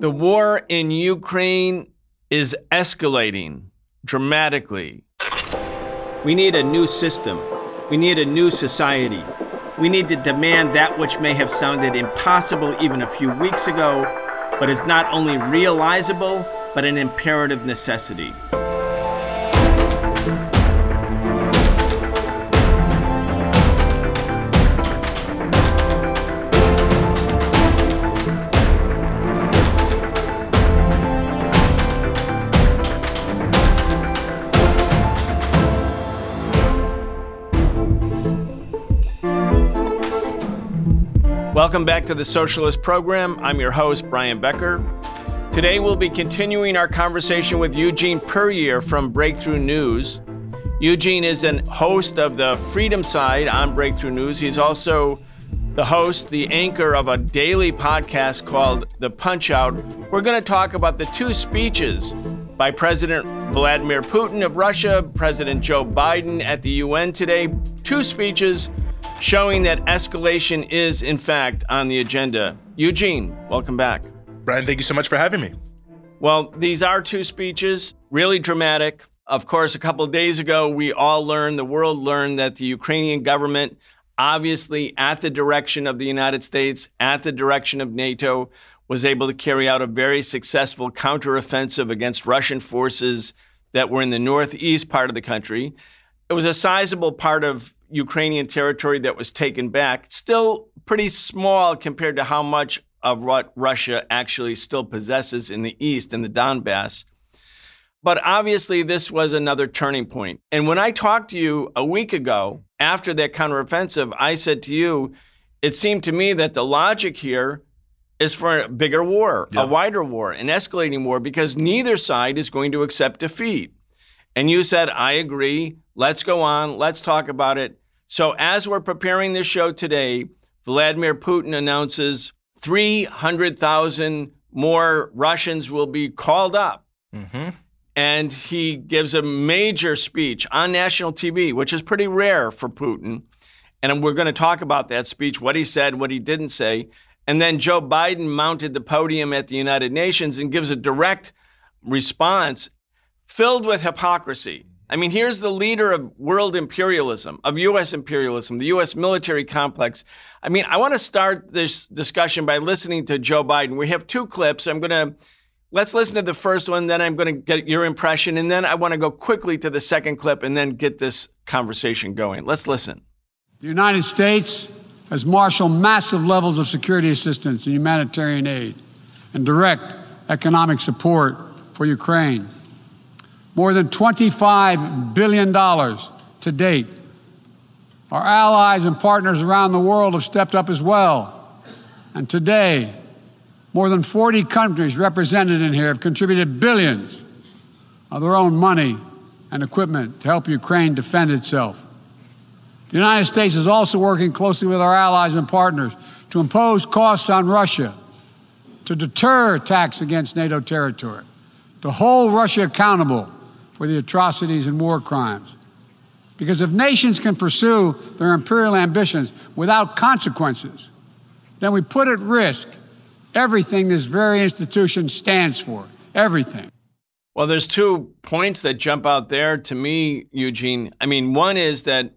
The war in Ukraine is escalating dramatically. We need a new system. We need a new society. We need to demand that which may have sounded impossible even a few weeks ago, but is not only realizable, but an imperative necessity. Welcome back to the Socialist Program. I'm your host, Brian Becker. Today we'll be continuing our conversation with Eugene Puryear from Breakthrough News. Eugene is a host of the Freedom Side on Breakthrough News. He's also the host, the anchor of a daily podcast called The Punch Out. We're going to talk about the two speeches by President Vladimir Putin of Russia, President Joe Biden at the UN today. Two speeches showing that escalation is, in fact, on the agenda. Eugene, welcome back. Brian, thank you so much for having me. Well, these are two speeches, really dramatic. Of course, a couple of days ago, we all learned, the world learned that the Ukrainian government, obviously at the direction of the United States, at the direction of NATO, was able to carry out a very successful counteroffensive against Russian forces that were in the northeast part of the country. It was a sizable part of Ukrainian territory that was taken back, still pretty small compared to how much of what Russia actually still possesses in the east, in the Donbass. But obviously, this was another turning point. And when I talked to you a week ago after that counteroffensive, I said to you, it seemed to me that the logic here is for a bigger war, yeah. a wider war, an escalating war, because neither side is going to accept defeat. And you said, I agree. Let's go on. Let's talk about it. So, as we're preparing this show today, Vladimir Putin announces 300,000 more Russians will be called up. Mm-hmm. And he gives a major speech on national TV, which is pretty rare for Putin. And we're going to talk about that speech, what he said, what he didn't say. And then Joe Biden mounted the podium at the United Nations and gives a direct response filled with hypocrisy. I mean, here's the leader of world imperialism, of U.S. imperialism, the U.S. military complex. I mean, I want to start this discussion by listening to Joe Biden. We have two clips. I'm going to let's listen to the first one, then I'm going to get your impression, and then I want to go quickly to the second clip and then get this conversation going. Let's listen. The United States has marshaled massive levels of security assistance and humanitarian aid and direct economic support for Ukraine more than $25 billion to date. Our allies and partners around the world have stepped up as well. And today, more than 40 countries represented in here have contributed billions of their own money and equipment to help Ukraine defend itself. The United States is also working closely with our allies and partners to impose costs on Russia, to deter attacks against NATO territory, to hold Russia accountable for the atrocities and war crimes. Because if nations can pursue their imperial ambitions without consequences, then we put at risk everything this very institution stands for. Everything. Well, there's two points that jump out there to me, Eugene. I mean, one is that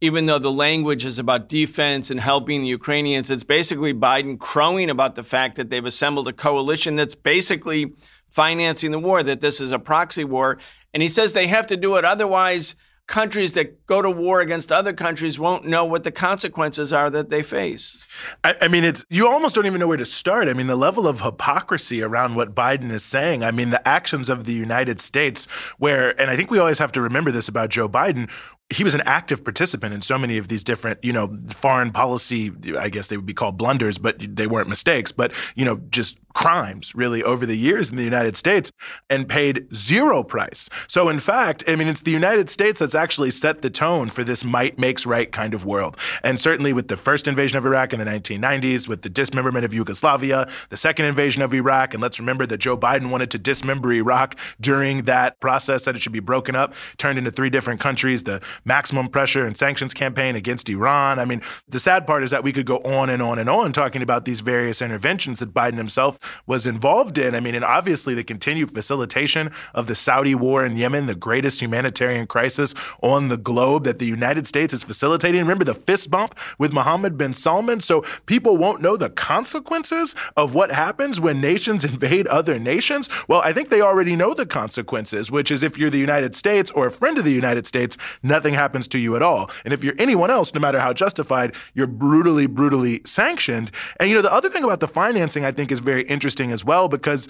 even though the language is about defense and helping the Ukrainians, it's basically Biden crowing about the fact that they've assembled a coalition that's basically financing the war, that this is a proxy war. And he says they have to do it. Otherwise, countries that go to war against other countries won't know what the consequences are that they face. I, I, mean, it's you almost don't even know where to start. I mean, the level of hypocrisy around what Biden is saying. I mean, the actions of the United States, where, and I think we always have to remember this about Joe Biden, he was an active participant in so many of these different, you know, foreign policy, I guess they would be called blunders, but they weren't mistakes, but, you know, just crimes really over the years in the United States and paid zero price. So, in fact, I mean, it's the United States that's actually set the tone for this might makes right kind of world. And certainly with the first invasion of Iraq in the 1990s, with the dismemberment of Yugoslavia, the second invasion of Iraq, and let's remember that Joe Biden wanted to dismember Iraq during that process, that it should be broken up, turned into three different countries the maximum pressure and sanctions campaign against Iran. I mean, the sad part is that we could go on and on and on talking about these various interventions that Biden himself was involved in. I mean, and obviously the continued facilitation of the Saudi war in Yemen, the greatest humanitarian crisis on the globe that the United States is facilitating. Remember the fist bump with Mohammed bin Salman? So people won't know the consequences of what happens when nations invade other nations. Well, I think they already know the consequences, which is if you're the United States or a friend of the United States, nothing happens to you at all. And if you're anyone else, no matter how justified, you're brutally, brutally sanctioned. And, you know, the other thing about the financing I think is very interesting as well because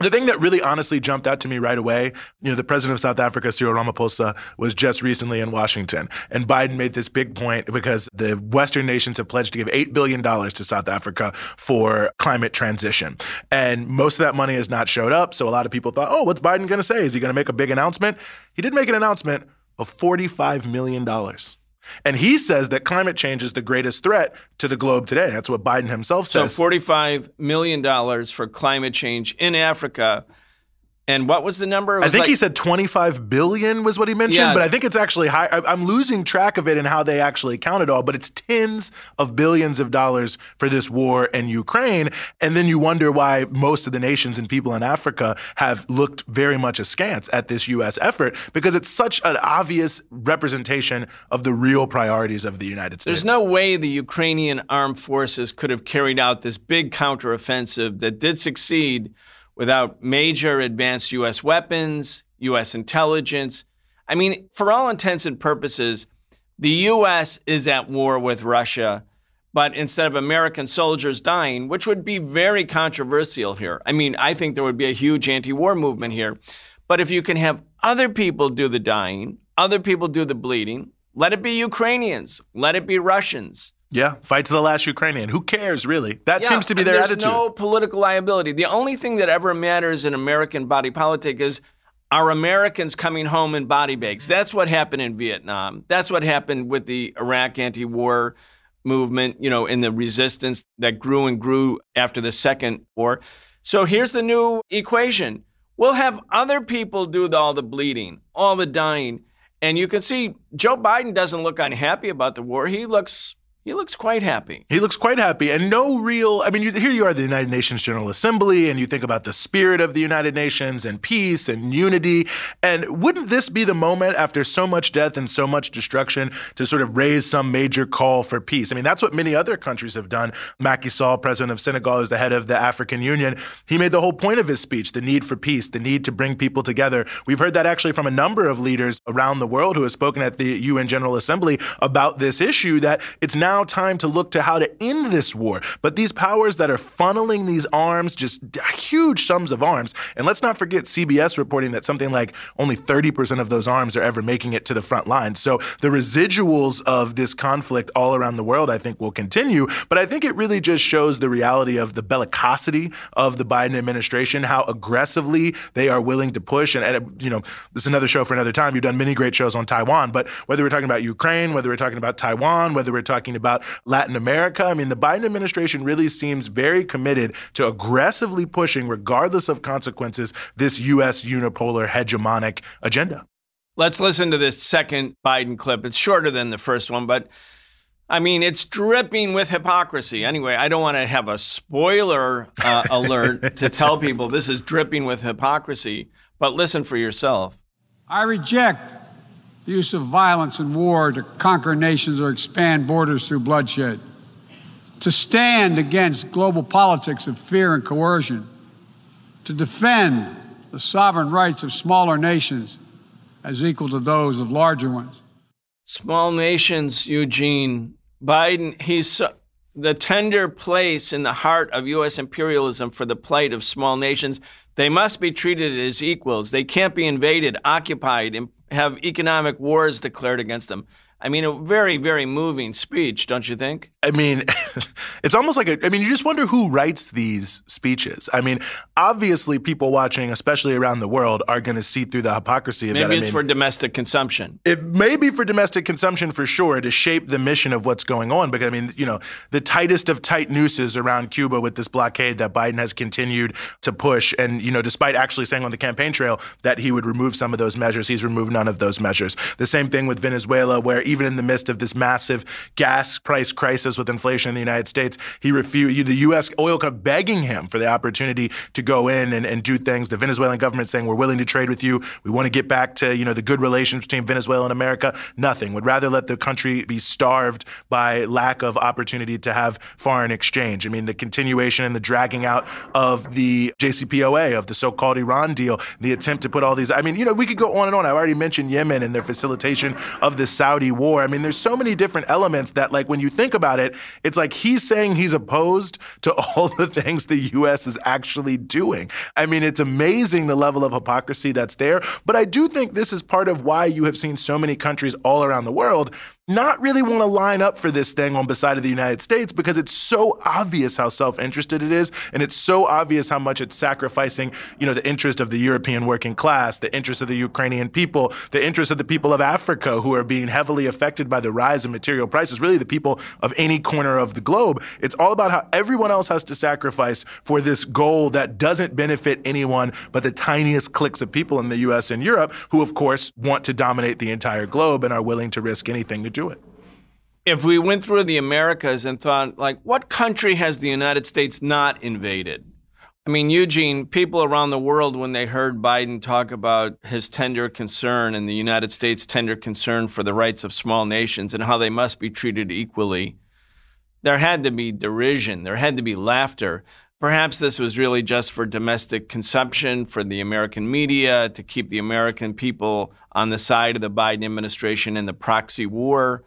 the thing that really honestly jumped out to me right away, you know, the president of South Africa, Cyril Ramaphosa, was just recently in Washington. And Biden made this big point because the Western nations have pledged to give $8 billion to South Africa for climate transition. And most of that money has not showed up. So a lot of people thought, oh, what's Biden going to say? Is he going to make a big announcement? He did make an announcement of $45 million. And he says that climate change is the greatest threat to the globe today. That's what Biden himself says. So $45 million for climate change in Africa and what was the number? Was I think like, he said 25 billion was what he mentioned, yeah. but I think it's actually high. I'm losing track of it and how they actually count it all, but it's tens of billions of dollars for this war in Ukraine. And then you wonder why most of the nations and people in Africa have looked very much askance at this U.S. effort because it's such an obvious representation of the real priorities of the United States. There's no way the Ukrainian armed forces could have carried out this big counteroffensive that did succeed without major advanced U.S. weapons, U.S. intelligence. I mean, for all intents and purposes, the U.S. is at war with Russia, but instead of American soldiers dying, which would be very controversial here, I mean, I think there would be a huge anti war movement here. But if you can have other people do the dying, other people do the bleeding, let it be Ukrainians, let it be Russians. Yeah, fight to the last Ukrainian. Who cares, really? That yeah, seems to be their there's attitude. There's no political liability. The only thing that ever matters in American body politic is are Americans coming home in body bags? That's what happened in Vietnam. That's what happened with the Iraq anti-war movement, you know, in the resistance that grew and grew after the second war. So here's the new equation. We'll have other people do all the bleeding, all the dying. And you can see Joe Biden doesn't look unhappy about the war. He looks he looks quite happy. He looks quite happy, and no real. I mean, you, here you are, the United Nations General Assembly, and you think about the spirit of the United Nations and peace and unity. And wouldn't this be the moment after so much death and so much destruction to sort of raise some major call for peace? I mean, that's what many other countries have done. Macky Sall, president of Senegal, is the head of the African Union. He made the whole point of his speech the need for peace, the need to bring people together. We've heard that actually from a number of leaders around the world who have spoken at the UN General Assembly about this issue that it's now now time to look to how to end this war. But these powers that are funneling these arms, just huge sums of arms, and let's not forget CBS reporting that something like only 30% of those arms are ever making it to the front lines. So the residuals of this conflict all around the world, I think, will continue. But I think it really just shows the reality of the bellicosity of the Biden administration, how aggressively they are willing to push. And, and you know, this is another show for another time. You've done many great shows on Taiwan, but whether we're talking about Ukraine, whether we're talking about Taiwan, whether we're talking about Latin America. I mean, the Biden administration really seems very committed to aggressively pushing, regardless of consequences, this U.S. unipolar hegemonic agenda. Let's listen to this second Biden clip. It's shorter than the first one, but I mean, it's dripping with hypocrisy. Anyway, I don't want to have a spoiler uh, alert to tell people this is dripping with hypocrisy, but listen for yourself. I reject the use of violence and war to conquer nations or expand borders through bloodshed, to stand against global politics of fear and coercion, to defend the sovereign rights of smaller nations as equal to those of larger ones. Small nations, Eugene. Biden, he's the tender place in the heart of U.S. imperialism for the plight of small nations. They must be treated as equals. They can't be invaded, occupied, have economic wars declared against them. I mean, a very, very moving speech, don't you think? I mean, it's almost like a, I mean, you just wonder who writes these speeches. I mean, obviously, people watching, especially around the world, are going to see through the hypocrisy of Maybe that. I it's mean, for domestic consumption. It may be for domestic consumption for sure to shape the mission of what's going on. Because I mean, you know, the tightest of tight nooses around Cuba with this blockade that Biden has continued to push, and you know, despite actually saying on the campaign trail that he would remove some of those measures, he's removed none of those measures. The same thing with Venezuela, where even in the midst of this massive gas price crisis with inflation in the United States, he refused. The U.S. oil company begging him for the opportunity to go in and, and do things. The Venezuelan government saying we're willing to trade with you. We want to get back to you know the good relations between Venezuela and America. Nothing. Would rather let the country be starved by lack of opportunity to have foreign exchange. I mean, the continuation and the dragging out of the JCPOA, of the so-called Iran deal, the attempt to put all these. I mean, you know, we could go on and on. I already mentioned Yemen and their facilitation of the Saudi war. I mean, there's so many different elements that, like, when you think about it, it's like he's saying he's opposed to all the things the U.S. is actually doing. I mean, it's amazing the level of hypocrisy that's there. But I do think this is part of why you have seen so many countries all around the world not really want to line up for this thing on the side of the United States because it's so obvious how self-interested it is and it's so obvious how much it's sacrificing, you know, the interest of the European working class, the interest of the Ukrainian people, the interest of the people of Africa who are being heavily affected by the rise in material prices, really the people of any corner of the globe. It's all about how everyone else has to sacrifice for this goal that doesn't benefit anyone but the tiniest cliques of people in the US and Europe who of course want to dominate the entire globe and are willing to risk anything to do it. If we went through the Americas and thought, like, what country has the United States not invaded? I mean, Eugene, people around the world, when they heard Biden talk about his tender concern and the United States' tender concern for the rights of small nations and how they must be treated equally, there had to be derision, there had to be laughter. Perhaps this was really just for domestic consumption, for the American media, to keep the American people on the side of the Biden administration in the proxy war.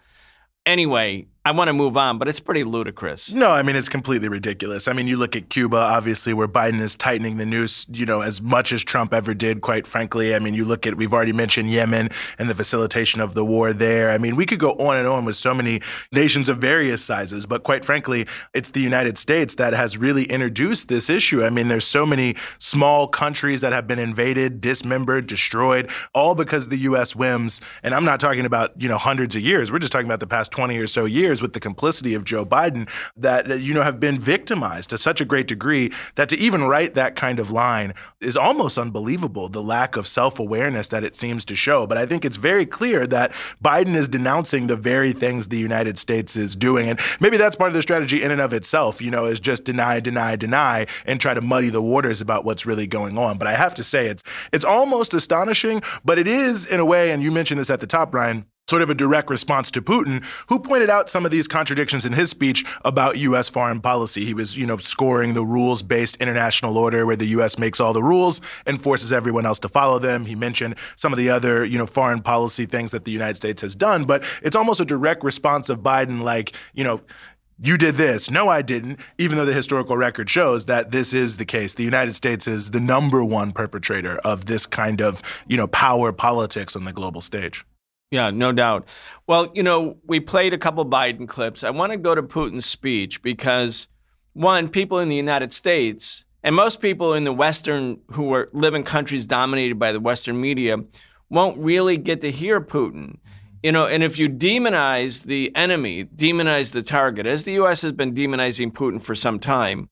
Anyway, I want to move on, but it's pretty ludicrous. No, I mean it's completely ridiculous. I mean, you look at Cuba, obviously, where Biden is tightening the noose, you know, as much as Trump ever did. Quite frankly, I mean, you look at we've already mentioned Yemen and the facilitation of the war there. I mean, we could go on and on with so many nations of various sizes, but quite frankly, it's the United States that has really introduced this issue. I mean, there's so many small countries that have been invaded, dismembered, destroyed, all because the U.S. whims. And I'm not talking about you know hundreds of years. We're just talking about the past 20 or so years with the complicity of Joe Biden that you know have been victimized to such a great degree that to even write that kind of line is almost unbelievable the lack of self-awareness that it seems to show. But I think it's very clear that Biden is denouncing the very things the United States is doing. And maybe that's part of the strategy in and of itself you know is just deny deny deny and try to muddy the waters about what's really going on. But I have to say it's it's almost astonishing but it is in a way and you mentioned this at the top Brian sort of a direct response to Putin, who pointed out some of these contradictions in his speech about U.S. foreign policy. He was, you know, scoring the rules-based international order where the U.S. makes all the rules and forces everyone else to follow them. He mentioned some of the other, you know, foreign policy things that the United States has done, but it's almost a direct response of Biden, like, you know, you did this. No, I didn't, even though the historical record shows that this is the case. The United States is the number one perpetrator of this kind of, you know, power politics on the global stage. Yeah, no doubt. Well, you know, we played a couple Biden clips. I want to go to Putin's speech because, one, people in the United States and most people in the Western who are, live in countries dominated by the Western media won't really get to hear Putin. You know, and if you demonize the enemy, demonize the target, as the U.S. has been demonizing Putin for some time,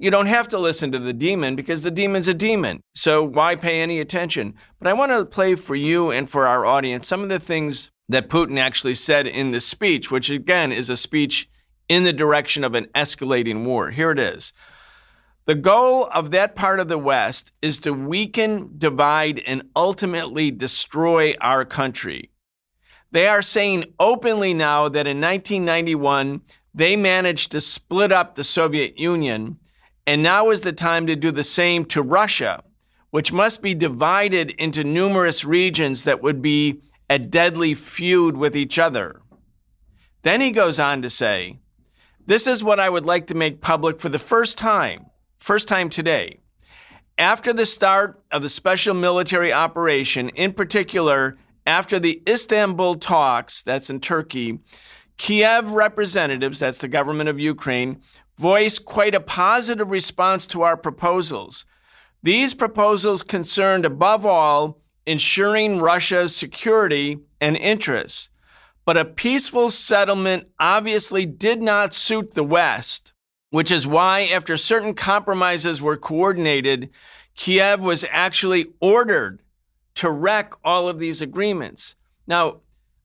you don't have to listen to the demon because the demon's a demon. So why pay any attention? But I want to play for you and for our audience some of the things that Putin actually said in the speech, which again is a speech in the direction of an escalating war. Here it is. The goal of that part of the West is to weaken, divide, and ultimately destroy our country. They are saying openly now that in 1991, they managed to split up the Soviet Union and now is the time to do the same to Russia, which must be divided into numerous regions that would be at deadly feud with each other. Then he goes on to say, This is what I would like to make public for the first time, first time today. After the start of the special military operation, in particular, after the Istanbul talks, that's in Turkey, Kiev representatives, that's the government of Ukraine, voiced quite a positive response to our proposals. These proposals concerned, above all, ensuring Russia's security and interests. But a peaceful settlement obviously did not suit the West, which is why, after certain compromises were coordinated, Kiev was actually ordered to wreck all of these agreements. Now,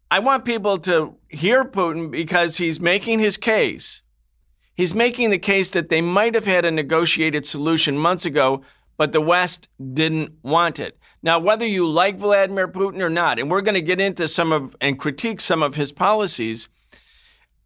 I want people to hear Putin because he's making his case. He's making the case that they might have had a negotiated solution months ago, but the West didn't want it. Now, whether you like Vladimir Putin or not, and we're going to get into some of and critique some of his policies,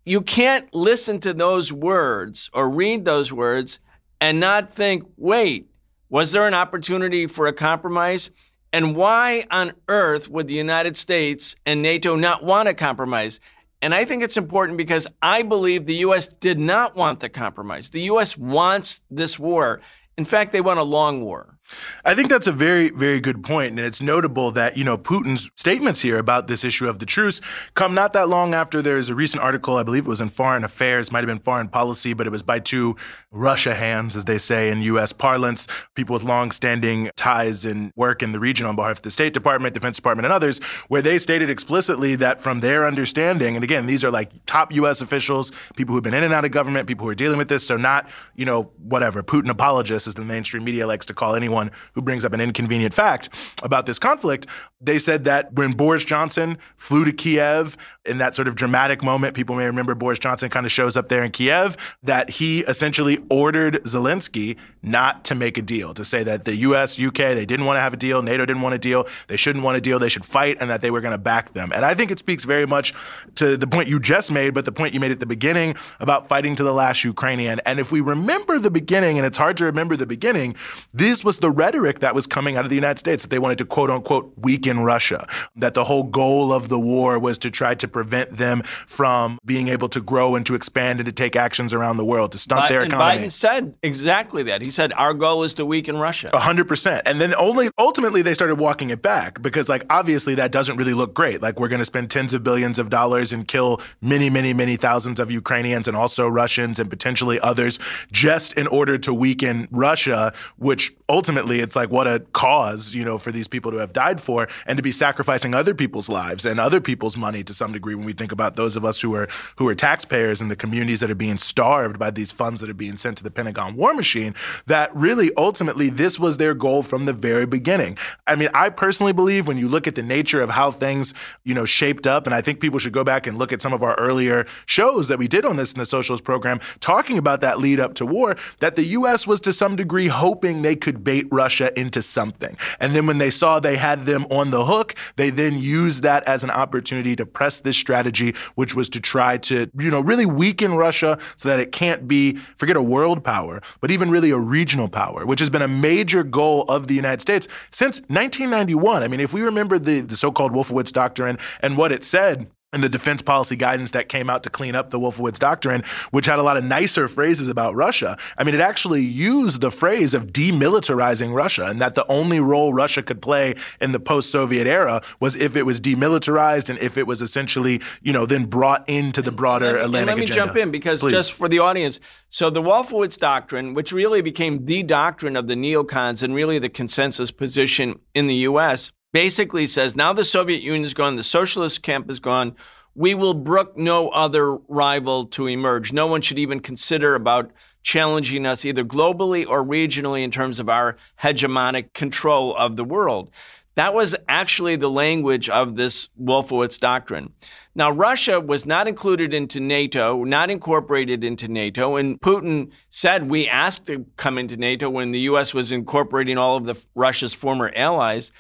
you can't listen to those words or read those words and not think, wait, was there an opportunity for a compromise? And why on earth would the United States and NATO not want a compromise? And I think it's important because I believe the U.S. did not want the compromise. The U.S. wants this war. In fact, they want a long war. I think that's a very, very good point. And it's notable that, you know, Putin's statements here about this issue of the truce come not that long after there's a recent article, I believe it was in Foreign Affairs, might have been Foreign Policy, but it was by two Russia hands, as they say in U.S. parlance, people with long-standing ties and work in the region on behalf of the State Department, Defense Department, and others, where they stated explicitly that from their understanding, and again, these are like top U.S. officials, people who've been in and out of government, people who are dealing with this, so not, you know, whatever, Putin apologists, as the mainstream media likes to call anyone anyone who brings up an inconvenient fact about this conflict. They said that when Boris Johnson flew to Kiev in that sort of dramatic moment, people may remember Boris Johnson kind of shows up there in Kiev, that he essentially ordered Zelensky not to make a deal, to say that the US, UK, they didn't want to have a deal, NATO didn't want a deal, they shouldn't want a deal, they should fight, and that they were going to back them. And I think it speaks very much to the point you just made, but the point you made at the beginning about fighting to the last Ukrainian. And if we remember the beginning, and it's hard to remember the beginning, this was the rhetoric that was coming out of the United States that they wanted to quote unquote weaken Russia, that the whole goal of the war was to try to prevent them from being able to grow and to expand and to take actions around the world to stunt but, their economy. Biden said exactly that. He said our goal is to weaken Russia. hundred percent. And then only ultimately they started walking it back because like obviously that doesn't really look great. Like we're going to spend tens of billions of dollars and kill many, many, many thousands of Ukrainians and also Russians and potentially others just in order to weaken Russia, which ultimately it's like what a cause, you know, for these people to have died for and to be sacrificing other people's lives and other people's money to some degree when we think about those of us who are who are taxpayers and the communities that are being starved by these funds that are being sent to the Pentagon war machine, that really ultimately this was their goal from the very beginning. I mean, I personally believe when you look at the nature of how things, you know, shaped up, and I think people should go back and look at some of our earlier shows that we did on this in the socialist program talking about that lead up to war, that the US was to some degree hoping they could bait Russia into something. And then when they saw they had them on the hook, they then used that as an opportunity to press this strategy, which was to try to, you know, really weaken Russia so that it can't be, forget a world power, but even really a regional power, which has been a major goal of the United States since 1991. I mean, if we remember the, the so called Wolfowitz Doctrine and what it said, and the defense policy guidance that came out to clean up the Wolfowitz Doctrine, which had a lot of nicer phrases about Russia. I mean, it actually used the phrase of demilitarizing Russia, and that the only role Russia could play in the post Soviet era was if it was demilitarized and if it was essentially, you know, then brought into the broader let me, Atlantic Let me agenda. jump in because Please. just for the audience. So, the Wolfowitz Doctrine, which really became the doctrine of the neocons and really the consensus position in the U.S., basically says now the Soviet Union is gone, the socialist camp is gone. We will brook no other rival to emerge. No one should even consider about challenging us either globally or regionally in terms of our hegemonic control of the world. That was actually the language of this Wolfowitz doctrine. Now, Russia was not included into NATO, not incorporated into NATO, and Putin said we asked to come into NATO when the U.S. was incorporating all of the Russia's former allies.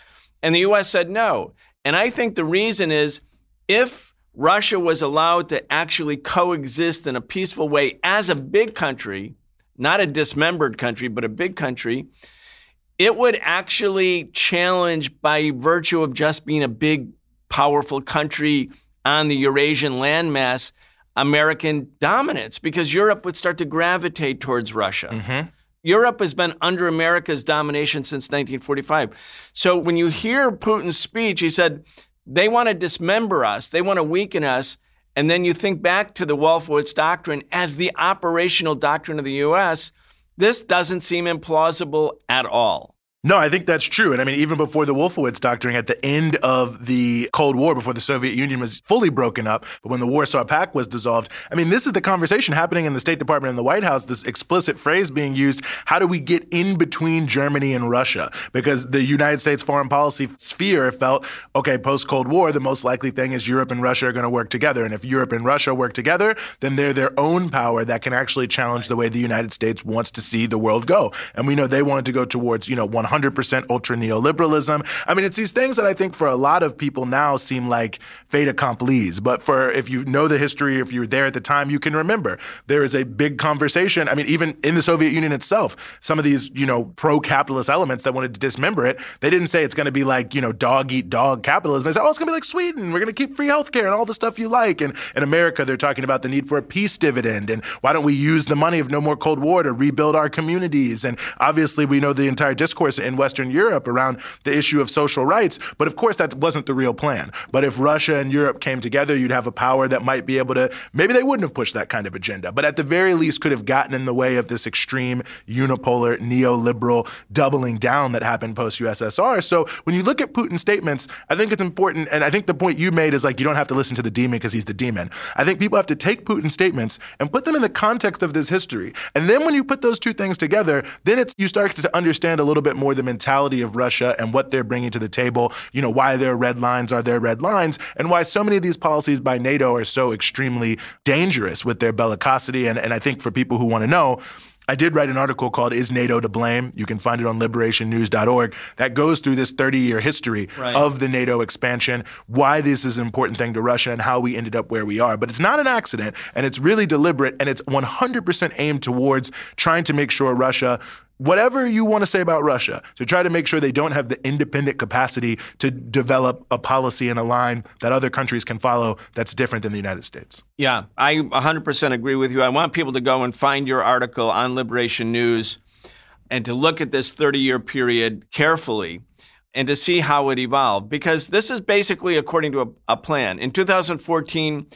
And the US said no. And I think the reason is if Russia was allowed to actually coexist in a peaceful way as a big country, not a dismembered country, but a big country, it would actually challenge by virtue of just being a big, powerful country on the Eurasian landmass American dominance because Europe would start to gravitate towards Russia. Mm-hmm. Europe has been under America's domination since 1945. So when you hear Putin's speech, he said, They want to dismember us, they want to weaken us. And then you think back to the Wolfowitz Doctrine as the operational doctrine of the U.S., this doesn't seem implausible at all. No, I think that's true. And I mean, even before the Wolfowitz doctrine, at the end of the Cold War, before the Soviet Union was fully broken up, but when the Warsaw Pact was dissolved, I mean, this is the conversation happening in the State Department and the White House, this explicit phrase being used how do we get in between Germany and Russia? Because the United States foreign policy sphere felt, okay, post Cold War, the most likely thing is Europe and Russia are going to work together. And if Europe and Russia work together, then they're their own power that can actually challenge the way the United States wants to see the world go. And we know they wanted to go towards, you know, 100 100% ultra neoliberalism. I mean, it's these things that I think for a lot of people now seem like fait accompli. But for if you know the history, if you were there at the time, you can remember there is a big conversation. I mean, even in the Soviet Union itself, some of these, you know, pro-capitalist elements that wanted to dismember it, they didn't say it's going to be like, you know, dog eat dog capitalism. They said, oh, it's going to be like Sweden. We're going to keep free healthcare and all the stuff you like. And in America, they're talking about the need for a peace dividend. And why don't we use the money of No More Cold War to rebuild our communities? And obviously, we know the entire discourse in Western Europe around the issue of social rights. But of course, that wasn't the real plan. But if Russia and Europe came together, you'd have a power that might be able to, maybe they wouldn't have pushed that kind of agenda, but at the very least could have gotten in the way of this extreme unipolar neoliberal doubling down that happened post USSR. So when you look at Putin's statements, I think it's important. And I think the point you made is like, you don't have to listen to the demon because he's the demon. I think people have to take Putin's statements and put them in the context of this history. And then when you put those two things together, then it's, you start to understand a little bit more the mentality of Russia and what they're bringing to the table, you know, why their red lines are their red lines, and why so many of these policies by NATO are so extremely dangerous with their bellicosity. And, and I think for people who want to know, I did write an article called Is NATO to Blame? You can find it on liberationnews.org that goes through this 30 year history right. of the NATO expansion, why this is an important thing to Russia, and how we ended up where we are. But it's not an accident, and it's really deliberate, and it's 100% aimed towards trying to make sure Russia whatever you want to say about Russia, to try to make sure they don't have the independent capacity to develop a policy and a line that other countries can follow that's different than the United States. Yeah, I 100% agree with you. I want people to go and find your article on Liberation News and to look at this 30 year period carefully and to see how it evolved because this is basically according to a, a plan. In 2014,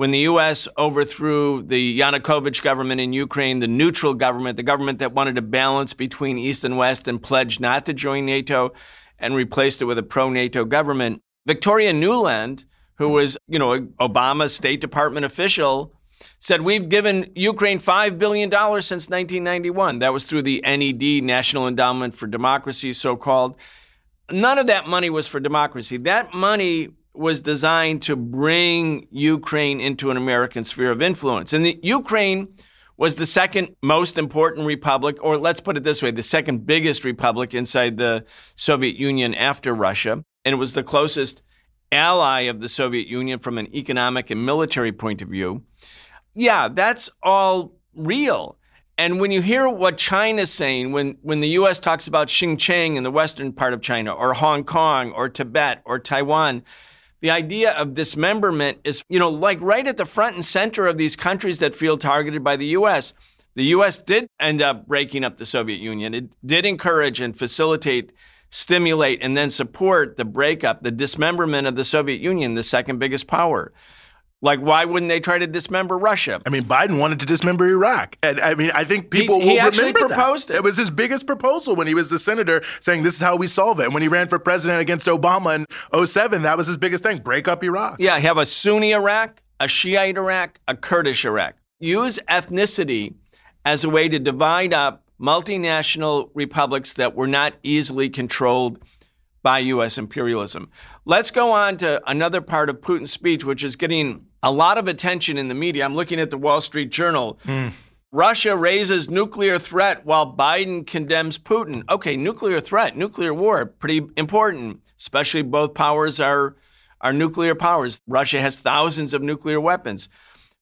when the U.S. overthrew the Yanukovych government in Ukraine, the neutral government, the government that wanted to balance between East and West and pledged not to join NATO and replaced it with a pro NATO government, Victoria Nuland, who was, you know, Obama's State Department official, said we've given Ukraine $5 billion since 1991. That was through the NED, National Endowment for Democracy, so called. None of that money was for democracy. That money was designed to bring Ukraine into an American sphere of influence. And the, Ukraine was the second most important republic, or let's put it this way, the second biggest republic inside the Soviet Union after Russia. And it was the closest ally of the Soviet Union from an economic and military point of view. Yeah, that's all real. And when you hear what China's saying, when, when the US talks about Xinjiang in the western part of China, or Hong Kong, or Tibet, or Taiwan, the idea of dismemberment is, you know, like right at the front and center of these countries that feel targeted by the U.S. The U.S. did end up breaking up the Soviet Union. It did encourage and facilitate, stimulate, and then support the breakup, the dismemberment of the Soviet Union, the second biggest power. Like, why wouldn't they try to dismember Russia? I mean, Biden wanted to dismember Iraq. And I mean, I think people he, will he actually remember proposed that. it. It was his biggest proposal when he was the senator saying this is how we solve it. And when he ran for president against Obama in 07, that was his biggest thing break up Iraq. Yeah, have a Sunni Iraq, a Shiite Iraq, a Kurdish Iraq. Use ethnicity as a way to divide up multinational republics that were not easily controlled by U.S. imperialism. Let's go on to another part of Putin's speech, which is getting a lot of attention in the media. I'm looking at the Wall Street Journal. Mm. Russia raises nuclear threat while Biden condemns Putin. Okay, nuclear threat, nuclear war, pretty important, especially both powers are, are nuclear powers. Russia has thousands of nuclear weapons.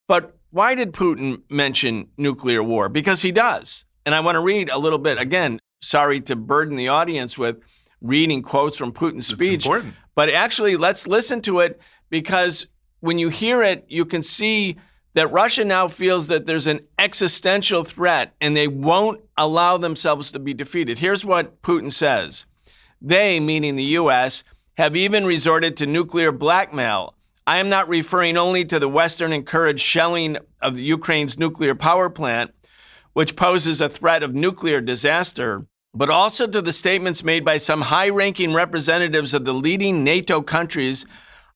But why did Putin mention nuclear war? Because he does. And I want to read a little bit. Again, sorry to burden the audience with reading quotes from Putin's speech. But actually, let's listen to it because when you hear it, you can see that Russia now feels that there's an existential threat and they won't allow themselves to be defeated. Here's what Putin says They, meaning the U.S., have even resorted to nuclear blackmail. I am not referring only to the Western encouraged shelling of Ukraine's nuclear power plant, which poses a threat of nuclear disaster, but also to the statements made by some high ranking representatives of the leading NATO countries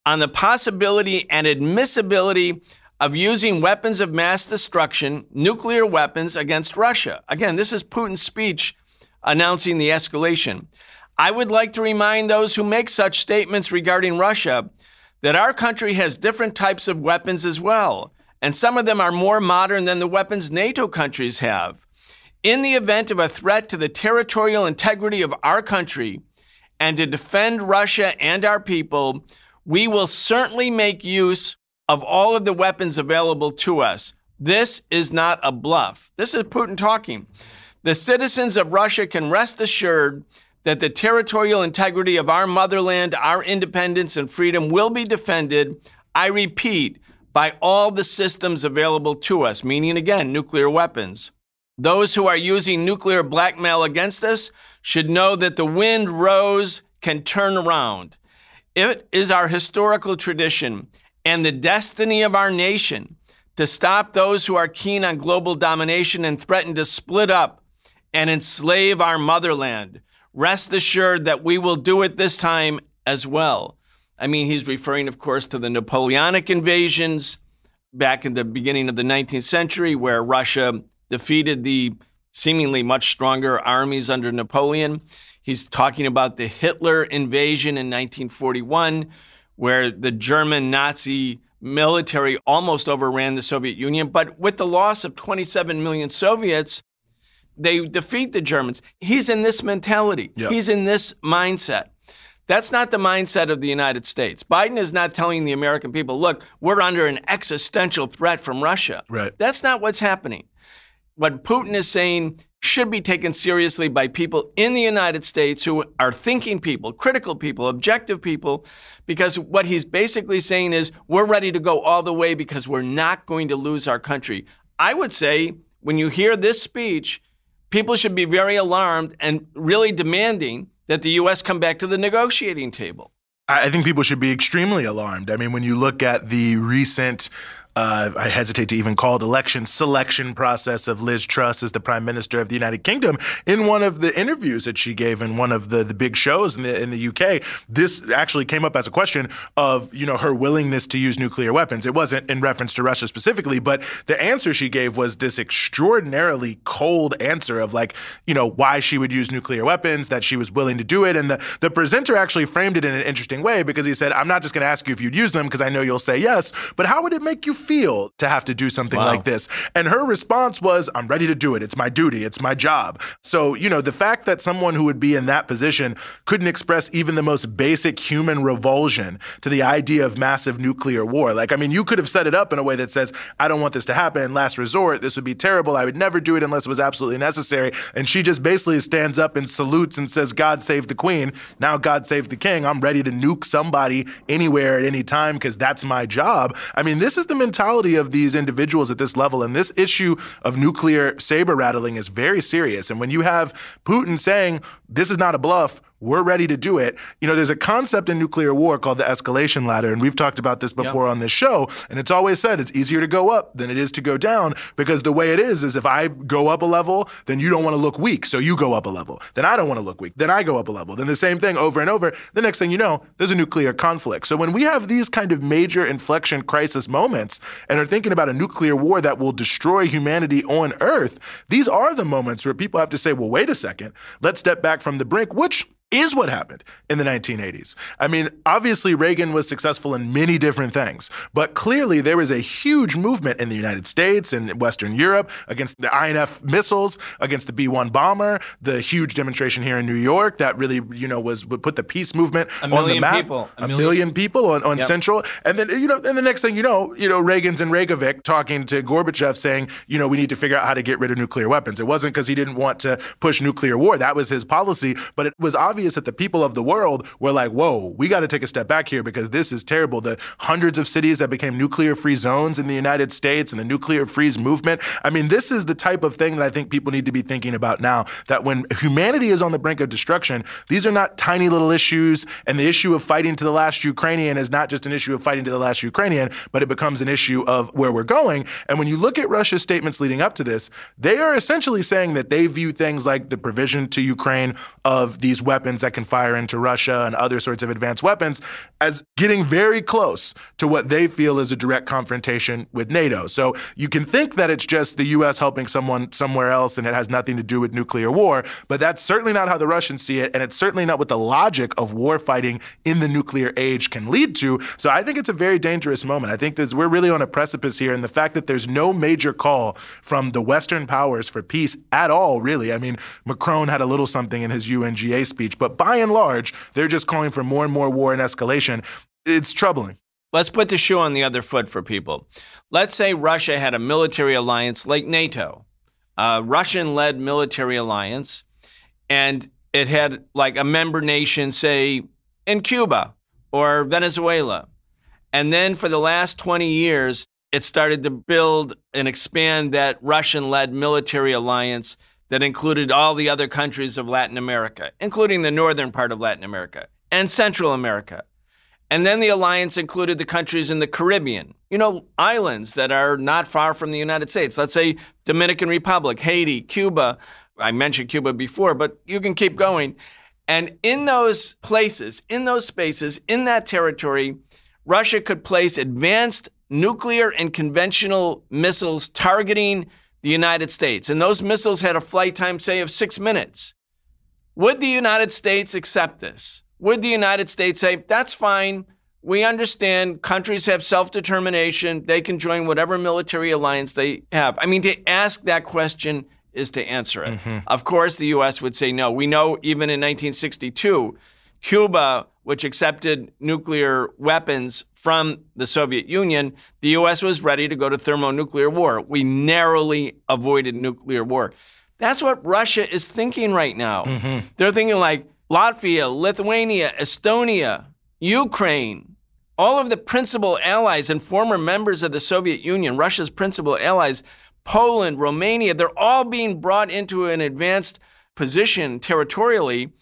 on the possibility and admissibility of using weapons of mass destruction, nuclear weapons, against Russia. Again, this is Putin's speech announcing the escalation. I would like to remind those who make such statements regarding Russia that our country has different types of weapons as well, and some of them are more modern than the weapons NATO countries have. In the event of a threat to the territorial integrity of our country and to defend Russia and our people, we will certainly make use of all of the weapons available to us. This is not a bluff. This is Putin talking. The citizens of Russia can rest assured that the territorial integrity of our motherland, our independence and freedom will be defended, I repeat, by all the systems available to us, meaning again, nuclear weapons. Those who are using nuclear blackmail against us should know that the wind rose can turn around. It is our historical tradition and the destiny of our nation to stop those who are keen on global domination and threaten to split up and enslave our motherland. Rest assured that we will do it this time as well. I mean, he's referring, of course, to the Napoleonic invasions back in the beginning of the 19th century, where Russia defeated the seemingly much stronger armies under Napoleon. He's talking about the Hitler invasion in 1941, where the German Nazi military almost overran the Soviet Union. But with the loss of 27 million Soviets, they defeat the Germans. He's in this mentality. Yep. He's in this mindset. That's not the mindset of the United States. Biden is not telling the American people, look, we're under an existential threat from Russia. Right. That's not what's happening. What Putin is saying should be taken seriously by people in the United States who are thinking people, critical people, objective people, because what he's basically saying is we're ready to go all the way because we're not going to lose our country. I would say when you hear this speech, people should be very alarmed and really demanding that the U.S. come back to the negotiating table. I think people should be extremely alarmed. I mean, when you look at the recent uh, I hesitate to even call it election selection process of Liz Truss as the Prime Minister of the United Kingdom. In one of the interviews that she gave in one of the, the big shows in the in the UK, this actually came up as a question of you know her willingness to use nuclear weapons. It wasn't in reference to Russia specifically, but the answer she gave was this extraordinarily cold answer of like you know why she would use nuclear weapons, that she was willing to do it, and the the presenter actually framed it in an interesting way because he said, "I'm not just going to ask you if you'd use them because I know you'll say yes, but how would it make you feel to have to do something wow. like this? And her response was, I'm ready to do it. It's my duty. It's my job. So, you know, the fact that someone who would be in that position couldn't express even the most basic human revulsion to the idea of massive nuclear war. Like, I mean, you could have set it up in a way that says, I don't want this to happen. Last resort, this would be terrible. I would never do it unless it was absolutely necessary. And she just basically stands up and salutes and says, God save the queen. Now, God save the king. I'm ready to nuke somebody anywhere at any time because that's my job. I mean, this is the mentality of these individuals at this level. And this issue of nuclear saber rattling is very serious. And when you have Putin saying, this is not a bluff, we're ready to do it. You know, there's a concept in nuclear war called the escalation ladder, and we've talked about this before yep. on this show. And it's always said it's easier to go up than it is to go down because the way it is is if I go up a level, then you don't want to look weak, so you go up a level. Then I don't want to look weak, then I go up a level. Then the same thing over and over. The next thing you know, there's a nuclear conflict. So when we have these kind of major inflection crisis moments and are thinking about a nuclear war that will destroy humanity on Earth, these are the moments where people have to say, well, wait a second, let's step back from the brink, which is what happened in the 1980s. I mean, obviously, Reagan was successful in many different things, but clearly there was a huge movement in the United States and Western Europe against the INF missiles, against the B 1 bomber, the huge demonstration here in New York that really, you know, was would put the peace movement on the map. People. A, a million. million people on, on yep. Central. And then, you know, and the next thing you know, you know, Reagan's in Reykjavik talking to Gorbachev saying, you know, we need to figure out how to get rid of nuclear weapons. It wasn't because he didn't want to push nuclear war. That was his policy, but it was obvious obvious that the people of the world were like, whoa, we got to take a step back here because this is terrible. The hundreds of cities that became nuclear free zones in the United States and the nuclear freeze movement. I mean, this is the type of thing that I think people need to be thinking about now that when humanity is on the brink of destruction, these are not tiny little issues. And the issue of fighting to the last Ukrainian is not just an issue of fighting to the last Ukrainian, but it becomes an issue of where we're going. And when you look at Russia's statements leading up to this, they are essentially saying that they view things like the provision to Ukraine of these weapons that can fire into Russia and other sorts of advanced weapons as getting very close to what they feel is a direct confrontation with NATO. So you can think that it's just the US helping someone somewhere else and it has nothing to do with nuclear war, but that's certainly not how the Russians see it and it's certainly not what the logic of war fighting in the nuclear age can lead to. So I think it's a very dangerous moment. I think that we're really on a precipice here and the fact that there's no major call from the western powers for peace at all, really. I mean, Macron had a little something in his UNGA speech, but by and large, they're just calling for more and more war and escalation. It's troubling. Let's put the shoe on the other foot for people. Let's say Russia had a military alliance like NATO, a Russian led military alliance, and it had like a member nation, say, in Cuba or Venezuela. And then for the last 20 years, it started to build and expand that Russian led military alliance that included all the other countries of Latin America, including the northern part of Latin America and Central America. And then the alliance included the countries in the Caribbean, you know, islands that are not far from the United States. Let's say Dominican Republic, Haiti, Cuba. I mentioned Cuba before, but you can keep going. And in those places, in those spaces, in that territory, Russia could place advanced nuclear and conventional missiles targeting the United States, and those missiles had a flight time, say, of six minutes. Would the United States accept this? Would the United States say, that's fine? We understand countries have self determination. They can join whatever military alliance they have. I mean, to ask that question is to answer it. Mm-hmm. Of course, the U.S. would say no. We know even in 1962, Cuba, which accepted nuclear weapons from the Soviet Union, the US was ready to go to thermonuclear war. We narrowly avoided nuclear war. That's what Russia is thinking right now. Mm-hmm. They're thinking like Latvia, Lithuania, Estonia, Ukraine, all of the principal allies and former members of the Soviet Union, Russia's principal allies, Poland, Romania, they're all being brought into an advanced position territorially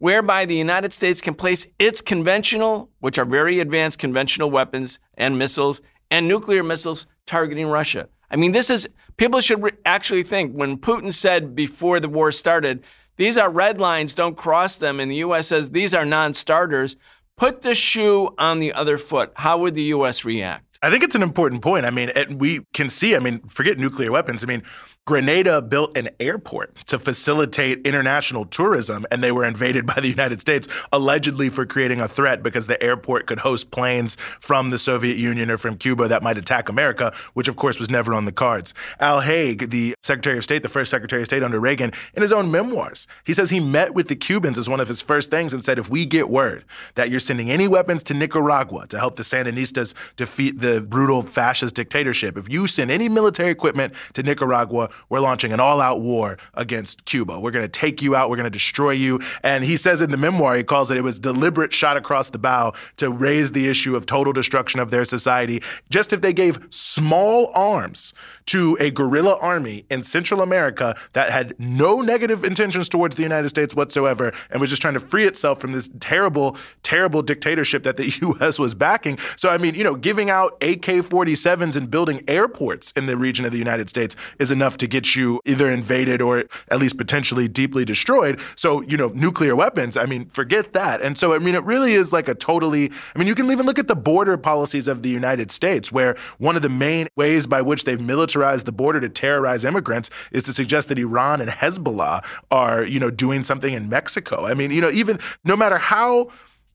whereby the United States can place its conventional, which are very advanced conventional weapons and missiles, and nuclear missiles targeting Russia. I mean, this is, people should re- actually think when Putin said before the war started, these are red lines, don't cross them, and the U.S. says these are non starters, put the shoe on the other foot. How would the U.S. react? I think it's an important point. I mean, we can see, I mean, forget nuclear weapons. I mean, Grenada built an airport to facilitate international tourism, and they were invaded by the United States, allegedly for creating a threat because the airport could host planes from the Soviet Union or from Cuba that might attack America, which of course was never on the cards. Al Haig, the Secretary of State, the first Secretary of State under Reagan, in his own memoirs, he says he met with the Cubans as one of his first things and said, if we get word that you're sending any weapons to Nicaragua to help the Sandinistas defeat the brutal fascist dictatorship, if you send any military equipment to Nicaragua, we're launching an all out war against Cuba. We're going to take you out. We're going to destroy you. And he says in the memoir, he calls it, it was deliberate shot across the bow to raise the issue of total destruction of their society. Just if they gave small arms to a guerrilla army in Central America that had no negative intentions towards the United States whatsoever and was just trying to free itself from this terrible, terrible dictatorship that the U.S. was backing. So, I mean, you know, giving out AK 47s and building airports in the region of the United States is enough to get you either invaded or at least potentially deeply destroyed. So, you know, nuclear weapons, I mean, forget that. And so, I mean, it really is like a totally, I mean, you can even look at the border policies of the United States, where one of the main ways by which they've militarized the border to terrorize immigrants is to suggest that Iran and Hezbollah are, you know, doing something in Mexico. I mean, you know, even no matter how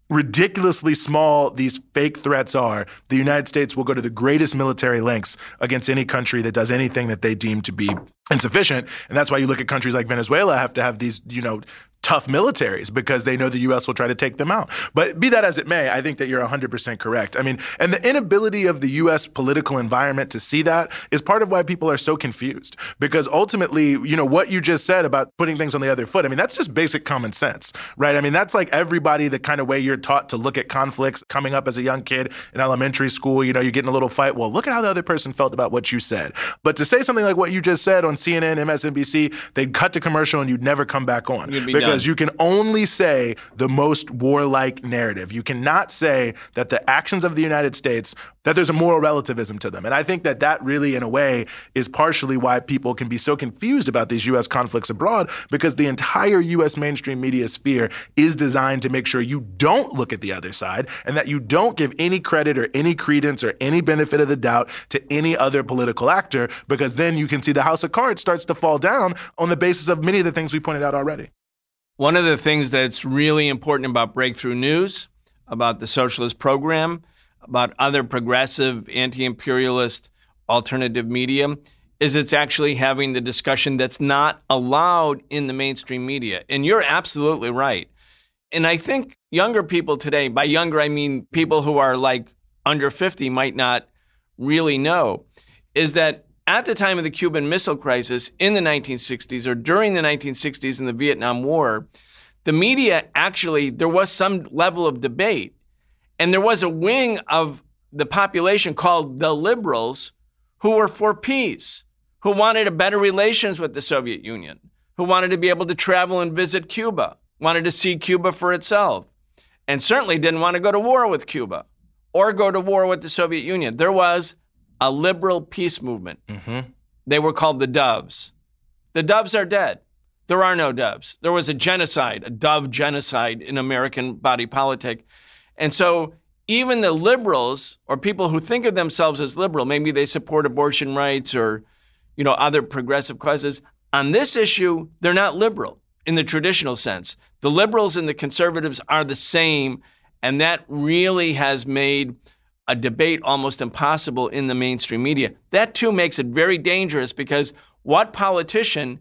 ridiculously small these fake threats are, the United States will go to the greatest military lengths against any country that does anything that they deem to be insufficient. And that's why you look at countries like Venezuela have to have these, you know, tough militaries because they know the U.S. will try to take them out. But be that as it may, I think that you're 100% correct. I mean, and the inability of the U.S. political environment to see that is part of why people are so confused. Because ultimately, you know, what you just said about putting things on the other foot, I mean, that's just basic common sense, right? I mean, that's like everybody, the kind of way you're taught to look at conflicts coming up as a young kid in elementary school. You know, you get in a little fight. Well, look at how the other person felt about what you said. But to say something like what you just said on CNN, MSNBC, they'd cut to commercial and you'd never come back on. Be because done. You can only say the most warlike narrative. You cannot say that the actions of the United States that there's a moral relativism to them. And I think that that really, in a way, is partially why people can be so confused about these U.S. conflicts abroad, because the entire U.S. mainstream media sphere is designed to make sure you don't look at the other side and that you don't give any credit or any credence or any benefit of the doubt to any other political actor, because then you can see the house of cards starts to fall down on the basis of many of the things we pointed out already. One of the things that's really important about breakthrough news, about the socialist program, about other progressive, anti imperialist alternative media is it's actually having the discussion that's not allowed in the mainstream media. And you're absolutely right. And I think younger people today, by younger, I mean people who are like under 50 might not really know, is that at the time of the Cuban Missile Crisis in the 1960s or during the 1960s in the Vietnam War, the media actually, there was some level of debate and there was a wing of the population called the liberals who were for peace, who wanted a better relations with the Soviet Union, who wanted to be able to travel and visit Cuba, wanted to see Cuba for itself, and certainly didn't want to go to war with Cuba or go to war with the Soviet Union. There was a liberal peace movement. Mm-hmm. They were called the Doves. The Doves are dead. There are no Doves. There was a genocide, a Dove genocide in American body politic. And so even the liberals or people who think of themselves as liberal, maybe they support abortion rights or, you know, other progressive causes, on this issue, they're not liberal in the traditional sense. The liberals and the conservatives are the same, and that really has made a debate almost impossible in the mainstream media. That too makes it very dangerous because what politician,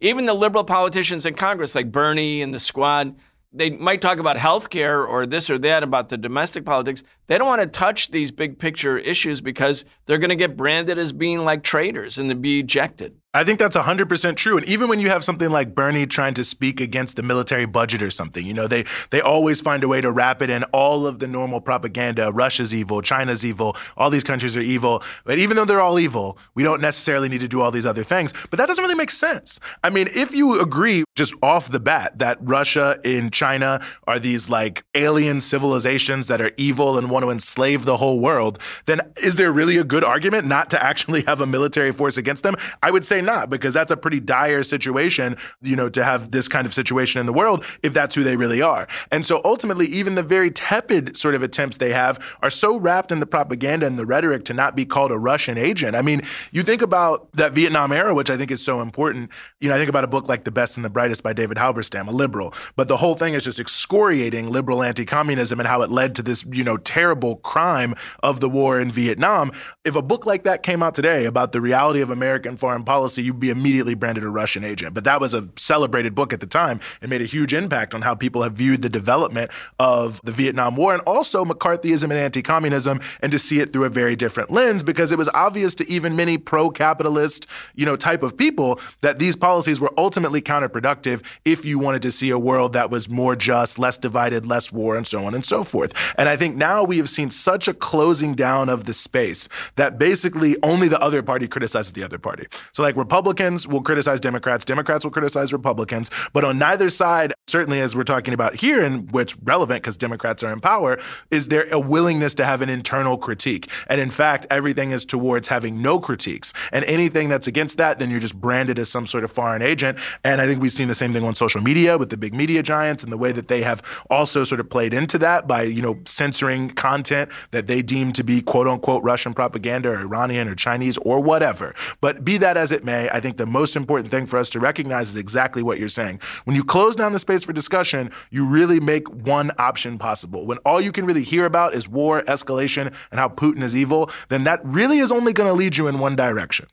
even the liberal politicians in Congress like Bernie and the squad, they might talk about health care or this or that about the domestic politics. They don't want to touch these big picture issues because they're going to get branded as being like traitors and to be ejected. I think that's 100% true. And even when you have something like Bernie trying to speak against the military budget or something, you know, they, they always find a way to wrap it in all of the normal propaganda. Russia's evil, China's evil, all these countries are evil. But even though they're all evil, we don't necessarily need to do all these other things. But that doesn't really make sense. I mean, if you agree just off the bat that Russia and China are these like alien civilizations that are evil and want to enslave the whole world, then is there really a good argument not to actually have a military force against them? I would say not, because that's a pretty dire situation, you know, to have this kind of situation in the world if that's who they really are. And so ultimately, even the very tepid sort of attempts they have are so wrapped in the propaganda and the rhetoric to not be called a Russian agent. I mean, you think about that Vietnam era, which I think is so important. You know, I think about a book like The Best and the Brightest by David Halberstam, a liberal, but the whole thing is just excoriating liberal anti-communism and how it led to this, you know, terrible crime of the war in Vietnam. If a book like that came out today about the reality of American foreign policy, you'd be immediately branded a Russian agent. But that was a celebrated book at the time and made a huge impact on how people have viewed the development of the Vietnam War and also McCarthyism and anti communism and to see it through a very different lens because it was obvious to even many pro capitalist, you know, type of people that these policies were ultimately counterproductive if you wanted to see a world that was more just, less divided, less war, and so on and so forth. And I think now we have seen such a closing down of the space that basically only the other party criticizes the other party. So, like, Republicans will criticize Democrats, Democrats will criticize Republicans, but on neither side, certainly as we're talking about here, and what's relevant because Democrats are in power, is there a willingness to have an internal critique. And in fact, everything is towards having no critiques. And anything that's against that, then you're just branded as some sort of foreign agent. And I think we've seen the same thing on social media with the big media giants and the way that they have also sort of played into that by, you know, censoring content that they deem to be quote unquote Russian propaganda or Iranian or Chinese or whatever. But be that as it may, I think the most important thing for us to recognize is exactly what you're saying. When you close down the space for discussion, you really make one option possible. When all you can really hear about is war, escalation, and how Putin is evil, then that really is only going to lead you in one direction.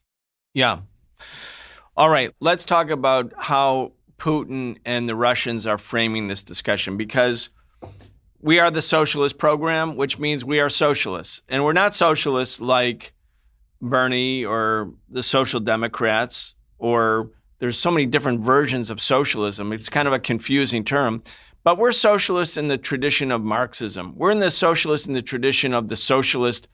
Yeah. All right, let's talk about how Putin and the Russians are framing this discussion because we are the socialist program, which means we are socialists. And we're not socialists like Bernie or the Social Democrats, or there's so many different versions of socialism. It's kind of a confusing term. But we're socialists in the tradition of Marxism. We're in the socialist in the tradition of the socialist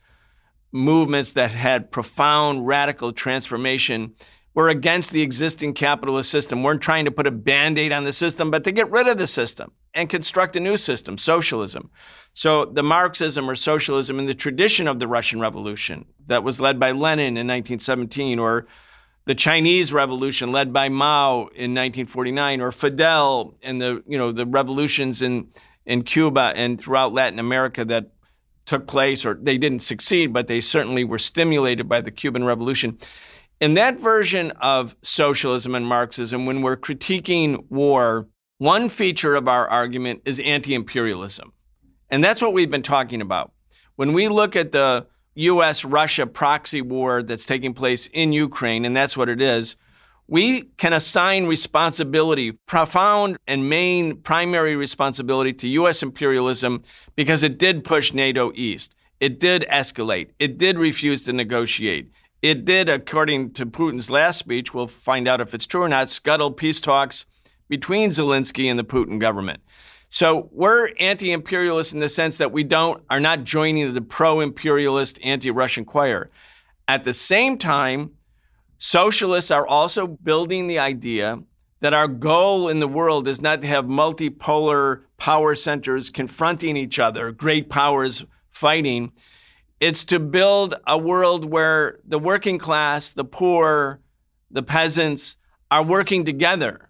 movements that had profound radical transformation we're against the existing capitalist system. We're trying to put a band aid on the system, but to get rid of the system and construct a new system, socialism. So the Marxism or socialism in the tradition of the Russian Revolution that was led by Lenin in 1917, or the Chinese Revolution led by Mao in 1949, or Fidel and the you know the revolutions in in Cuba and throughout Latin America that took place, or they didn't succeed, but they certainly were stimulated by the Cuban Revolution. In that version of socialism and Marxism, when we're critiquing war, one feature of our argument is anti imperialism. And that's what we've been talking about. When we look at the US Russia proxy war that's taking place in Ukraine, and that's what it is, we can assign responsibility, profound and main primary responsibility to US imperialism because it did push NATO east. It did escalate. It did refuse to negotiate. It did, according to Putin's last speech, we'll find out if it's true or not, scuttle peace talks between Zelensky and the Putin government. So we're anti-imperialist in the sense that we don't are not joining the pro-imperialist anti-Russian choir. At the same time, socialists are also building the idea that our goal in the world is not to have multipolar power centers confronting each other, great powers fighting. It's to build a world where the working class, the poor, the peasants are working together.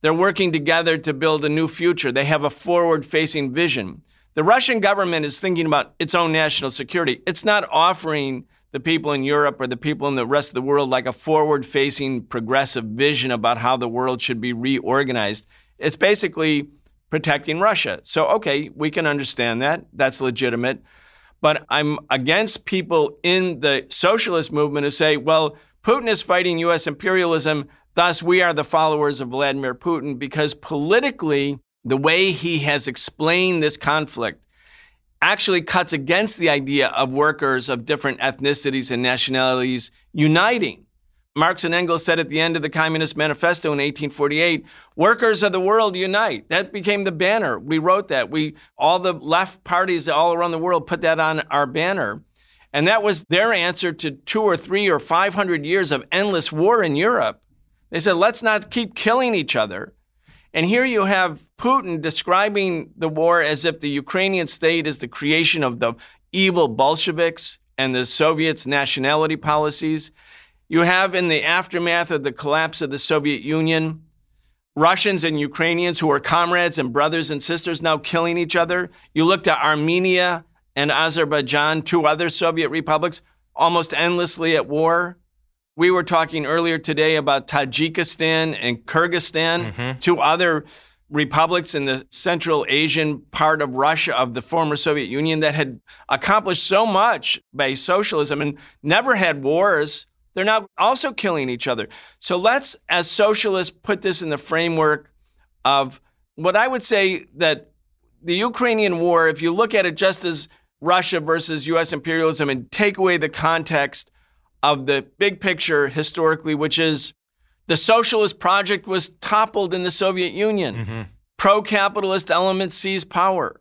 They're working together to build a new future. They have a forward facing vision. The Russian government is thinking about its own national security. It's not offering the people in Europe or the people in the rest of the world like a forward facing progressive vision about how the world should be reorganized. It's basically protecting Russia. So, okay, we can understand that. That's legitimate. But I'm against people in the socialist movement who say, well, Putin is fighting U.S. imperialism, thus we are the followers of Vladimir Putin, because politically, the way he has explained this conflict actually cuts against the idea of workers of different ethnicities and nationalities uniting. Marx and Engels said at the end of the Communist Manifesto in 1848, workers of the world unite. That became the banner. We wrote that. We all the left parties all around the world put that on our banner. And that was their answer to two or three or 500 years of endless war in Europe. They said, let's not keep killing each other. And here you have Putin describing the war as if the Ukrainian state is the creation of the evil Bolsheviks and the Soviets' nationality policies. You have, in the aftermath of the collapse of the Soviet Union, Russians and Ukrainians who are comrades and brothers and sisters now killing each other. You looked at Armenia and Azerbaijan, two other Soviet republics, almost endlessly at war. We were talking earlier today about Tajikistan and Kyrgyzstan, mm-hmm. two other republics in the Central Asian part of Russia, of the former Soviet Union, that had accomplished so much by socialism and never had wars. They're now also killing each other. So let's, as socialists, put this in the framework of what I would say that the Ukrainian war, if you look at it just as Russia versus US imperialism and take away the context of the big picture historically, which is the socialist project was toppled in the Soviet Union. Mm-hmm. Pro capitalist elements seized power.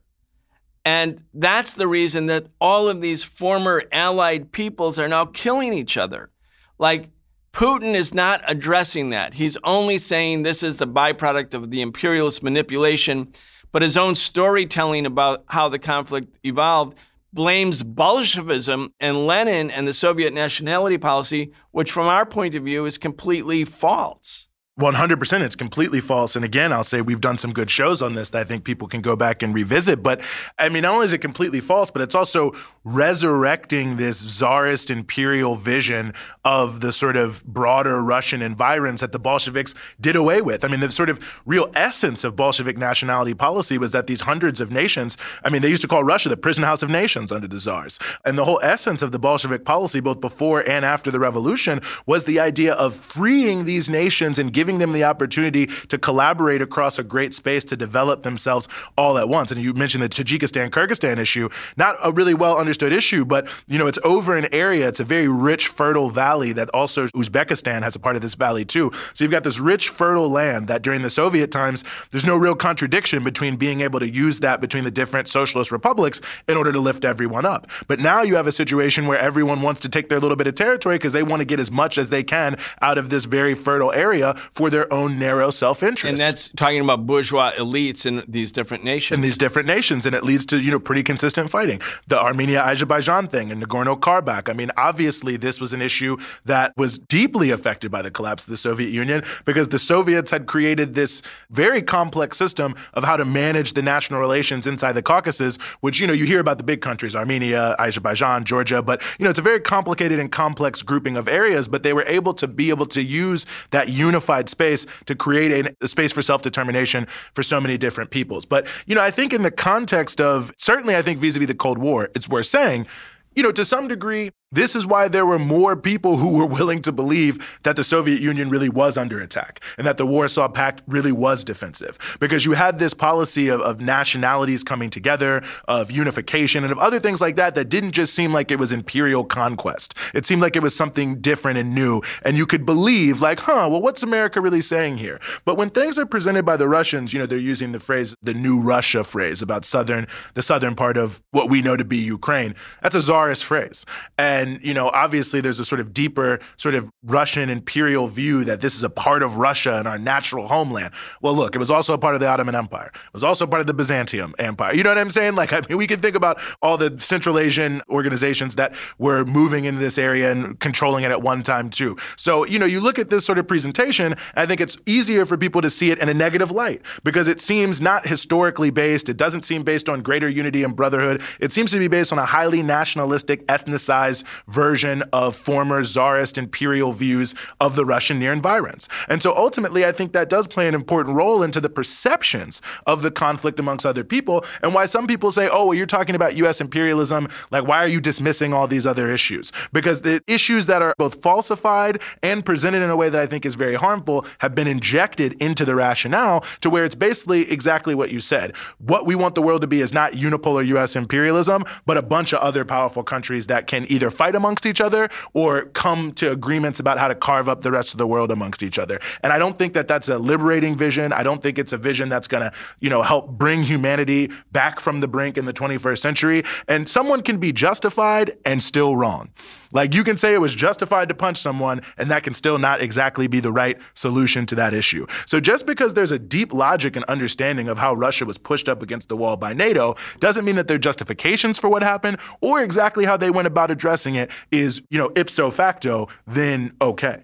And that's the reason that all of these former allied peoples are now killing each other. Like, Putin is not addressing that. He's only saying this is the byproduct of the imperialist manipulation, but his own storytelling about how the conflict evolved blames Bolshevism and Lenin and the Soviet nationality policy, which from our point of view is completely false. 100% it's completely false. And again i'll say we've done some good shows on this that i think people can go back and revisit. But i mean not only is it completely false but it's also resurrecting this czarist imperial vision of the sort of broader russian environs that the bolsheviks did away with. I mean the sort of real essence of bolshevik nationality policy was that these hundreds of nations i mean they used to call russia the prison house of nations under the czars and the whole essence of the bolshevik policy both before and after the revolution was the idea of freeing these nations and giving giving them the opportunity to collaborate across a great space to develop themselves all at once. And you mentioned the Tajikistan Kyrgyzstan issue, not a really well understood issue, but you know, it's over an area, it's a very rich, fertile valley that also Uzbekistan has a part of this valley too. So you've got this rich, fertile land that during the Soviet times, there's no real contradiction between being able to use that between the different socialist republics in order to lift everyone up. But now you have a situation where everyone wants to take their little bit of territory because they want to get as much as they can out of this very fertile area for their own narrow self interest. And that's talking about bourgeois elites in these different nations. In these different nations. And it leads to, you know, pretty consistent fighting. The Armenia Azerbaijan thing and Nagorno Karabakh. I mean, obviously, this was an issue that was deeply affected by the collapse of the Soviet Union because the Soviets had created this very complex system of how to manage the national relations inside the Caucasus, which, you know, you hear about the big countries, Armenia, Azerbaijan, Georgia, but, you know, it's a very complicated and complex grouping of areas, but they were able to be able to use that unified space to create a, a space for self determination for so many different peoples. But, you know, I think in the context of certainly, I think vis a vis the Cold War, it's worth saying, you know, to some degree, this is why there were more people who were willing to believe that the Soviet Union really was under attack and that the Warsaw Pact really was defensive. Because you had this policy of, of, nationalities coming together, of unification, and of other things like that that didn't just seem like it was imperial conquest. It seemed like it was something different and new. And you could believe, like, huh, well, what's America really saying here? But when things are presented by the Russians, you know, they're using the phrase, the new Russia phrase about southern, the southern part of what we know to be Ukraine. That's a phrase. And and, you know, obviously there's a sort of deeper, sort of Russian imperial view that this is a part of Russia and our natural homeland. Well, look, it was also a part of the Ottoman Empire. It was also part of the Byzantium Empire. You know what I'm saying? Like, I mean, we can think about all the Central Asian organizations that were moving into this area and controlling it at one time, too. So, you know, you look at this sort of presentation, I think it's easier for people to see it in a negative light because it seems not historically based. It doesn't seem based on greater unity and brotherhood. It seems to be based on a highly nationalistic, ethnicized version of former czarist imperial views of the Russian near environs. And so ultimately, I think that does play an important role into the perceptions of the conflict amongst other people and why some people say, oh, well, you're talking about US imperialism. Like, why are you dismissing all these other issues? Because the issues that are both falsified and presented in a way that I think is very harmful have been injected into the rationale to where it's basically exactly what you said. What we want the world to be is not unipolar US imperialism, but a bunch of other powerful countries that can either fight amongst each other or come to agreements about how to carve up the rest of the world amongst each other. And I don't think that that's a liberating vision. I don't think it's a vision that's going to, you know, help bring humanity back from the brink in the 21st century. And someone can be justified and still wrong. Like you can say it was justified to punch someone, and that can still not exactly be the right solution to that issue. So just because there's a deep logic and understanding of how Russia was pushed up against the wall by NATO doesn't mean that there are justifications for what happened or exactly how they went about addressing it is, you know, ipso facto, then okay.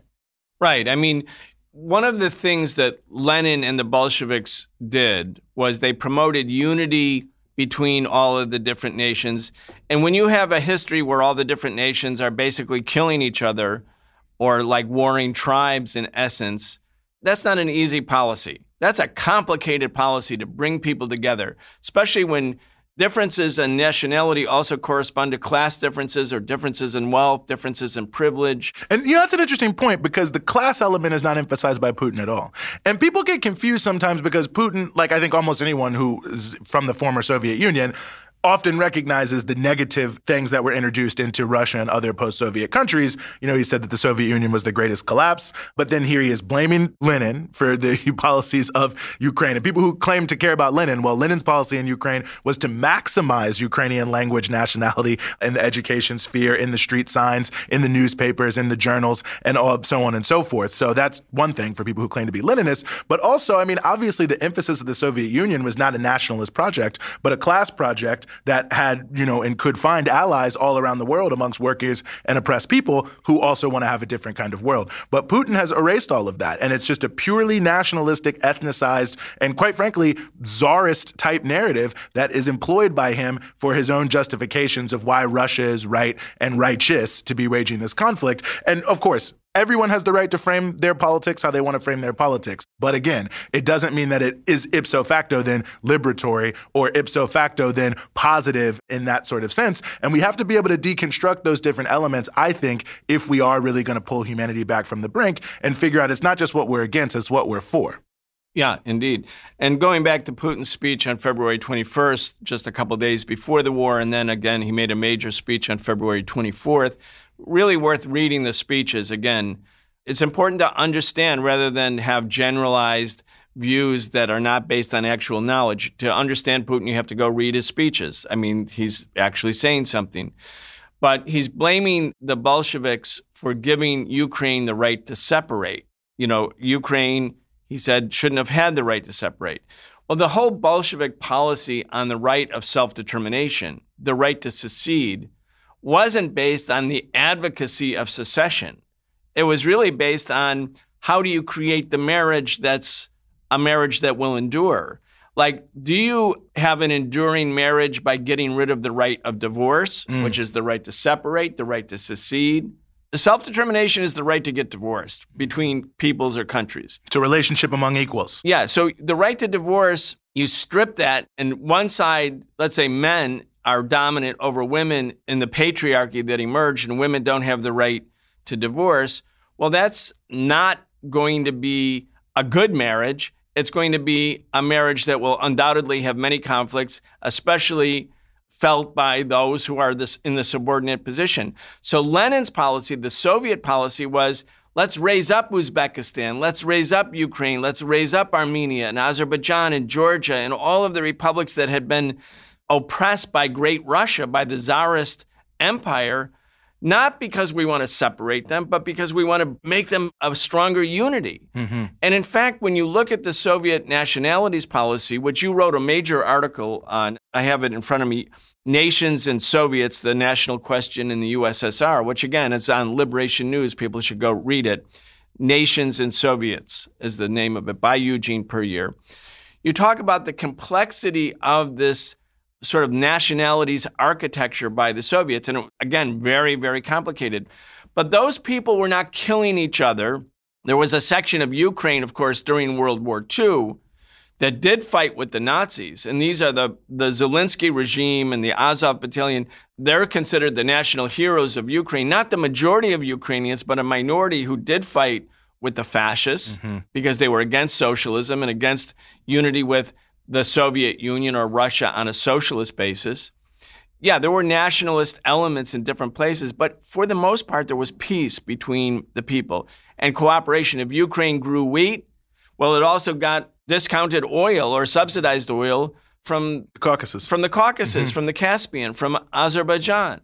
Right. I mean, one of the things that Lenin and the Bolsheviks did was they promoted unity between all of the different nations. And when you have a history where all the different nations are basically killing each other or like warring tribes in essence, that's not an easy policy. That's a complicated policy to bring people together, especially when Differences in nationality also correspond to class differences or differences in wealth, differences in privilege. And you know, that's an interesting point because the class element is not emphasized by Putin at all. And people get confused sometimes because Putin, like I think almost anyone who is from the former Soviet Union, often recognizes the negative things that were introduced into Russia and other post Soviet countries. You know, he said that the Soviet Union was the greatest collapse, but then here he is blaming Lenin for the policies of Ukraine. And people who claim to care about Lenin, well, Lenin's policy in Ukraine was to maximize Ukrainian language, nationality, in the education sphere, in the street signs, in the newspapers, in the journals, and all, so on and so forth. So that's one thing for people who claim to be Leninists. But also, I mean, obviously, the emphasis of the Soviet Union was not a nationalist project, but a class project that had, you know, and could find allies all around the world amongst workers and oppressed people who also want to have a different kind of world. But Putin has erased all of that. And it's just a purely nationalistic, ethnicized, and quite frankly, czarist type narrative that is employed by him for his own justifications of why Russia is right and righteous to be waging this conflict. And of course, Everyone has the right to frame their politics how they want to frame their politics. But again, it doesn't mean that it is ipso facto then liberatory or ipso facto then positive in that sort of sense. And we have to be able to deconstruct those different elements, I think, if we are really going to pull humanity back from the brink and figure out it's not just what we're against, it's what we're for. Yeah, indeed. And going back to Putin's speech on February 21st, just a couple days before the war, and then again, he made a major speech on February 24th really worth reading the speeches. Again, it's important to understand rather than have generalized views that are not based on actual knowledge. To understand Putin, you have to go read his speeches. I mean, he's actually saying something. But he's blaming the Bolsheviks for giving Ukraine the right to separate. You know, Ukraine, he said, shouldn't have had the right to separate. Well, the whole Bolshevik policy on the right of self determination, the right to secede, wasn't based on the advocacy of secession. It was really based on how do you create the marriage that's a marriage that will endure? Like, do you have an enduring marriage by getting rid of the right of divorce, mm. which is the right to separate, the right to secede? Self determination is the right to get divorced between peoples or countries. It's a relationship among equals. Yeah. So the right to divorce, you strip that, and one side, let's say men, are dominant over women in the patriarchy that emerged, and women don't have the right to divorce, well, that's not going to be a good marriage. It's going to be a marriage that will undoubtedly have many conflicts, especially felt by those who are this, in the subordinate position. So Lenin's policy, the Soviet policy, was let's raise up Uzbekistan, let's raise up Ukraine, let's raise up Armenia and Azerbaijan and Georgia and all of the republics that had been oppressed by great Russia, by the Tsarist Empire, not because we want to separate them, but because we want to make them a stronger unity. Mm-hmm. And in fact, when you look at the Soviet nationalities policy, which you wrote a major article on, I have it in front of me Nations and Soviets, the National Question in the USSR, which again is on Liberation News. People should go read it. Nations and Soviets is the name of it by Eugene Puryear. You talk about the complexity of this sort of nationalities architecture by the Soviets. And again, very, very complicated. But those people were not killing each other. There was a section of Ukraine, of course, during World War II that did fight with the Nazis. And these are the, the Zelensky regime and the Azov battalion. They're considered the national heroes of Ukraine, not the majority of Ukrainians, but a minority who did fight with the fascists mm-hmm. because they were against socialism and against unity with the Soviet Union or Russia on a socialist basis. Yeah, there were nationalist elements in different places, but for the most part, there was peace between the people and cooperation. If Ukraine grew wheat, well, it also got discounted oil or subsidized oil from the Caucasus, from the Caucasus, mm-hmm. from the Caspian, from Azerbaijan.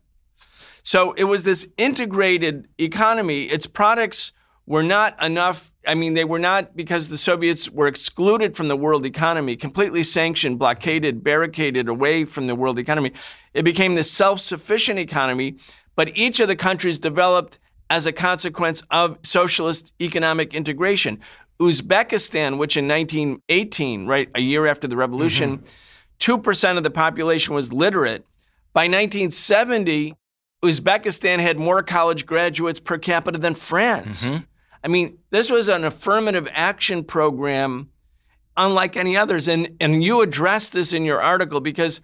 So it was this integrated economy. Its products were not enough. I mean, they were not because the Soviets were excluded from the world economy, completely sanctioned, blockaded, barricaded away from the world economy. It became the self sufficient economy, but each of the countries developed as a consequence of socialist economic integration. Uzbekistan, which in 1918, right, a year after the revolution, mm-hmm. 2% of the population was literate. By 1970, Uzbekistan had more college graduates per capita than France. Mm-hmm. I mean, this was an affirmative action program unlike any others. And, and you address this in your article because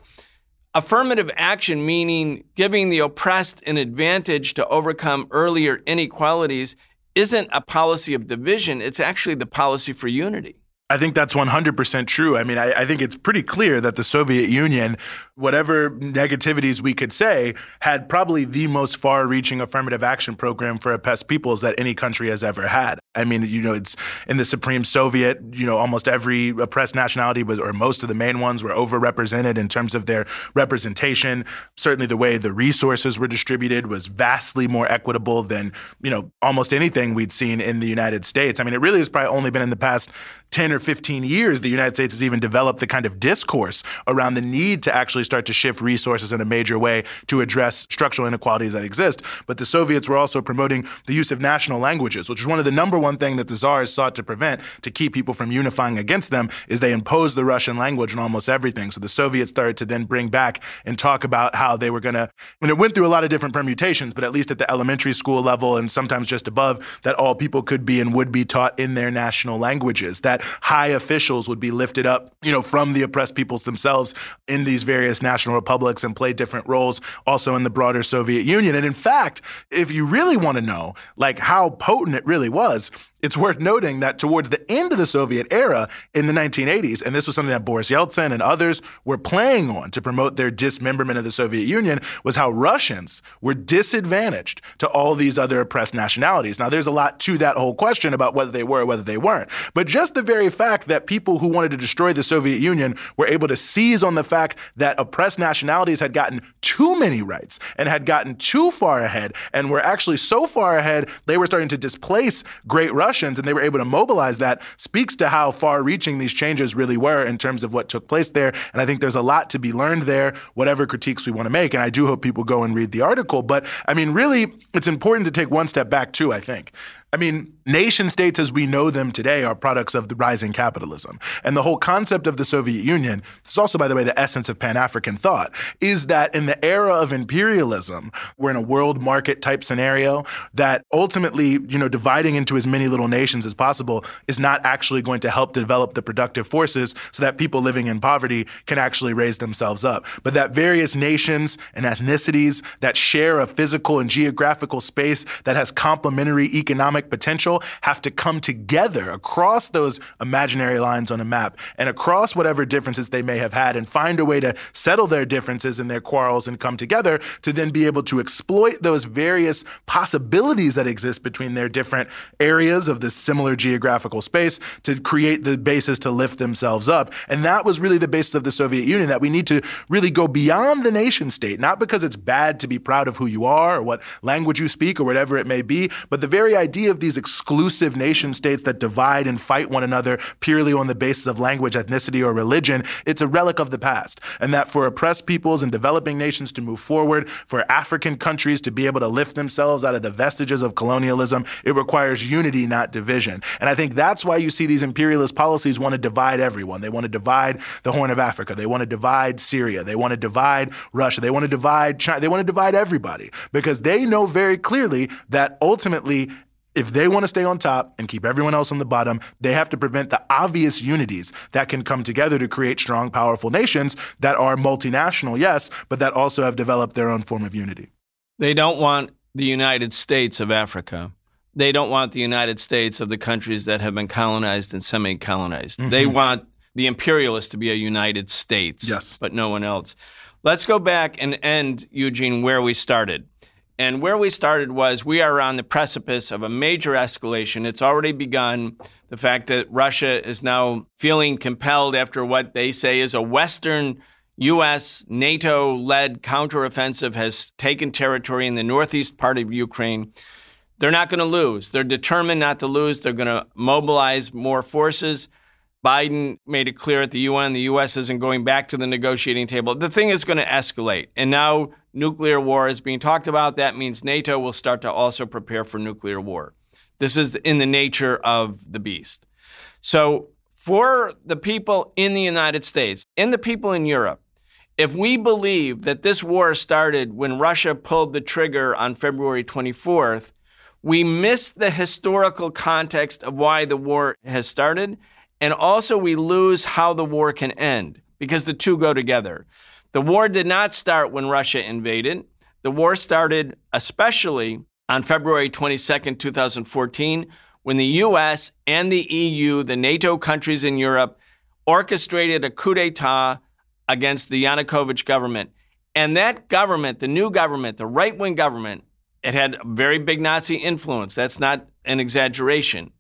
affirmative action, meaning giving the oppressed an advantage to overcome earlier inequalities, isn't a policy of division, it's actually the policy for unity. I think that's 100% true. I mean, I, I, think it's pretty clear that the Soviet Union, whatever negativities we could say, had probably the most far reaching affirmative action program for oppressed peoples that any country has ever had. I mean, you know, it's in the Supreme Soviet, you know, almost every oppressed nationality was, or most of the main ones were overrepresented in terms of their representation. Certainly the way the resources were distributed was vastly more equitable than, you know, almost anything we'd seen in the United States. I mean, it really has probably only been in the past 10 10 or 15 years, the United States has even developed the kind of discourse around the need to actually start to shift resources in a major way to address structural inequalities that exist. But the Soviets were also promoting the use of national languages, which is one of the number one thing that the czars sought to prevent to keep people from unifying against them is they imposed the Russian language on almost everything. So the Soviets started to then bring back and talk about how they were going to, and it went through a lot of different permutations, but at least at the elementary school level and sometimes just above, that all people could be and would be taught in their national languages, that high officials would be lifted up, you know, from the oppressed peoples themselves in these various national republics and play different roles also in the broader Soviet Union. And in fact, if you really want to know like how potent it really was, it's worth noting that towards the end of the Soviet era in the 1980s, and this was something that Boris Yeltsin and others were playing on to promote their dismemberment of the Soviet Union, was how Russians were disadvantaged to all these other oppressed nationalities. Now, there's a lot to that whole question about whether they were or whether they weren't. But just the very fact that people who wanted to destroy the Soviet Union were able to seize on the fact that oppressed nationalities had gotten too many rights and had gotten too far ahead and were actually so far ahead, they were starting to displace great Russia Russians and they were able to mobilize that speaks to how far reaching these changes really were in terms of what took place there. And I think there's a lot to be learned there, whatever critiques we want to make. And I do hope people go and read the article. But I mean, really, it's important to take one step back, too, I think. I mean, nation states as we know them today are products of the rising capitalism. And the whole concept of the Soviet Union, this is also, by the way, the essence of Pan African thought, is that in the era of imperialism, we're in a world market type scenario that ultimately, you know, dividing into as many little nations as possible is not actually going to help develop the productive forces so that people living in poverty can actually raise themselves up. But that various nations and ethnicities that share a physical and geographical space that has complementary economic economic potential have to come together across those imaginary lines on a map and across whatever differences they may have had and find a way to settle their differences and their quarrels and come together to then be able to exploit those various possibilities that exist between their different areas of this similar geographical space to create the basis to lift themselves up. And that was really the basis of the Soviet Union that we need to really go beyond the nation state, not because it's bad to be proud of who you are or what language you speak or whatever it may be, but the very idea of these exclusive nation states that divide and fight one another purely on the basis of language, ethnicity, or religion, it's a relic of the past. And that for oppressed peoples and developing nations to move forward, for African countries to be able to lift themselves out of the vestiges of colonialism, it requires unity, not division. And I think that's why you see these imperialist policies want to divide everyone. They want to divide the Horn of Africa. They want to divide Syria. They want to divide Russia. They want to divide China. They want to divide everybody because they know very clearly that ultimately if they want to stay on top and keep everyone else on the bottom, they have to prevent the obvious unities that can come together to create strong, powerful nations that are multinational, yes, but that also have developed their own form of unity. They don't want the United States of Africa. They don't want the United States of the countries that have been colonized and semi colonized. Mm-hmm. They want the imperialists to be a United States, yes. but no one else. Let's go back and end, Eugene, where we started. And where we started was we are on the precipice of a major escalation. It's already begun. The fact that Russia is now feeling compelled after what they say is a Western U.S. NATO led counteroffensive has taken territory in the northeast part of Ukraine. They're not going to lose. They're determined not to lose. They're going to mobilize more forces. Biden made it clear at the UN the U.S. isn't going back to the negotiating table. The thing is going to escalate. And now nuclear war is being talked about. That means NATO will start to also prepare for nuclear war. This is in the nature of the beast. So, for the people in the United States and the people in Europe, if we believe that this war started when Russia pulled the trigger on February 24th, we miss the historical context of why the war has started, and also we lose how the war can end because the two go together. The war did not start when Russia invaded. The war started especially on February 22, 2014, when the US and the EU, the NATO countries in Europe, orchestrated a coup d'etat against the Yanukovych government. And that government, the new government, the right wing government, it had very big Nazi influence. That's not an exaggeration.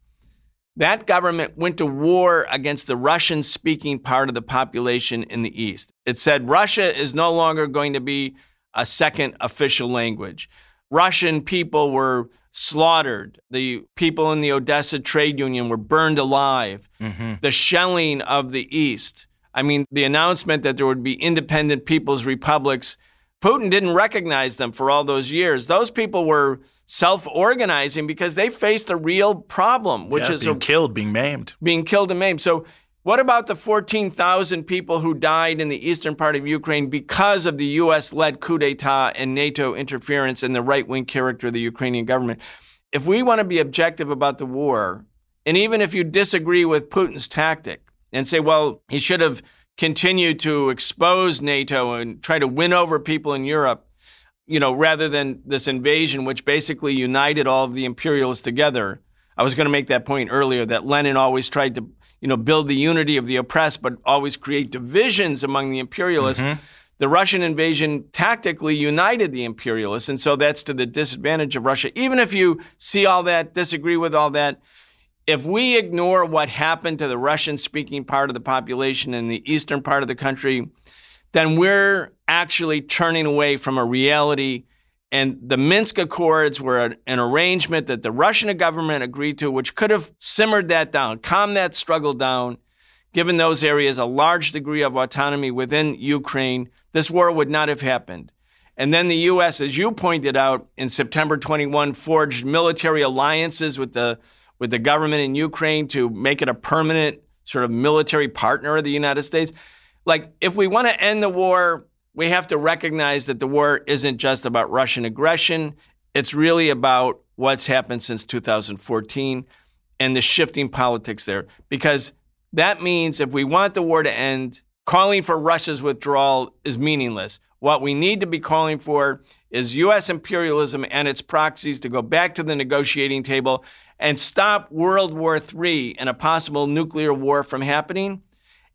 That government went to war against the Russian speaking part of the population in the East. It said Russia is no longer going to be a second official language. Russian people were slaughtered. The people in the Odessa trade union were burned alive. Mm-hmm. The shelling of the East. I mean, the announcement that there would be independent people's republics. Putin didn't recognize them for all those years. Those people were self-organizing because they faced a real problem, which yeah, is being a, killed, being maimed, being killed and maimed. So what about the 14,000 people who died in the eastern part of Ukraine because of the US led coup d'etat and NATO interference and the right wing character of the Ukrainian government? If we want to be objective about the war, and even if you disagree with Putin's tactic and say, well, he should have continued to expose NATO and try to win over people in Europe, you know, rather than this invasion, which basically united all of the imperialists together. I was going to make that point earlier that Lenin always tried to you know, build the unity of the oppressed, but always create divisions among the imperialists. Mm-hmm. The Russian invasion tactically united the imperialists, and so that's to the disadvantage of Russia. Even if you see all that, disagree with all that, if we ignore what happened to the Russian speaking part of the population in the eastern part of the country, then we're actually turning away from a reality and the Minsk Accords were an, an, arrangement that the Russian government agreed to, which could have simmered that down, calmed that struggle down, given those areas a large degree of autonomy within Ukraine. This war would not have happened. And then the U.S., as you pointed out, in September 21, forged military alliances with the with the government in Ukraine to make it a permanent sort of military partner of the United States. Like, if we want to end the war we have to recognize that the war isn't just about Russian aggression. It's really about what's happened since 2014 and the shifting politics there. Because that means if we want the war to end, calling for Russia's withdrawal is meaningless. What we need to be calling for is U.S. imperialism and its proxies to go back to the negotiating table and stop World War III and a possible nuclear war from happening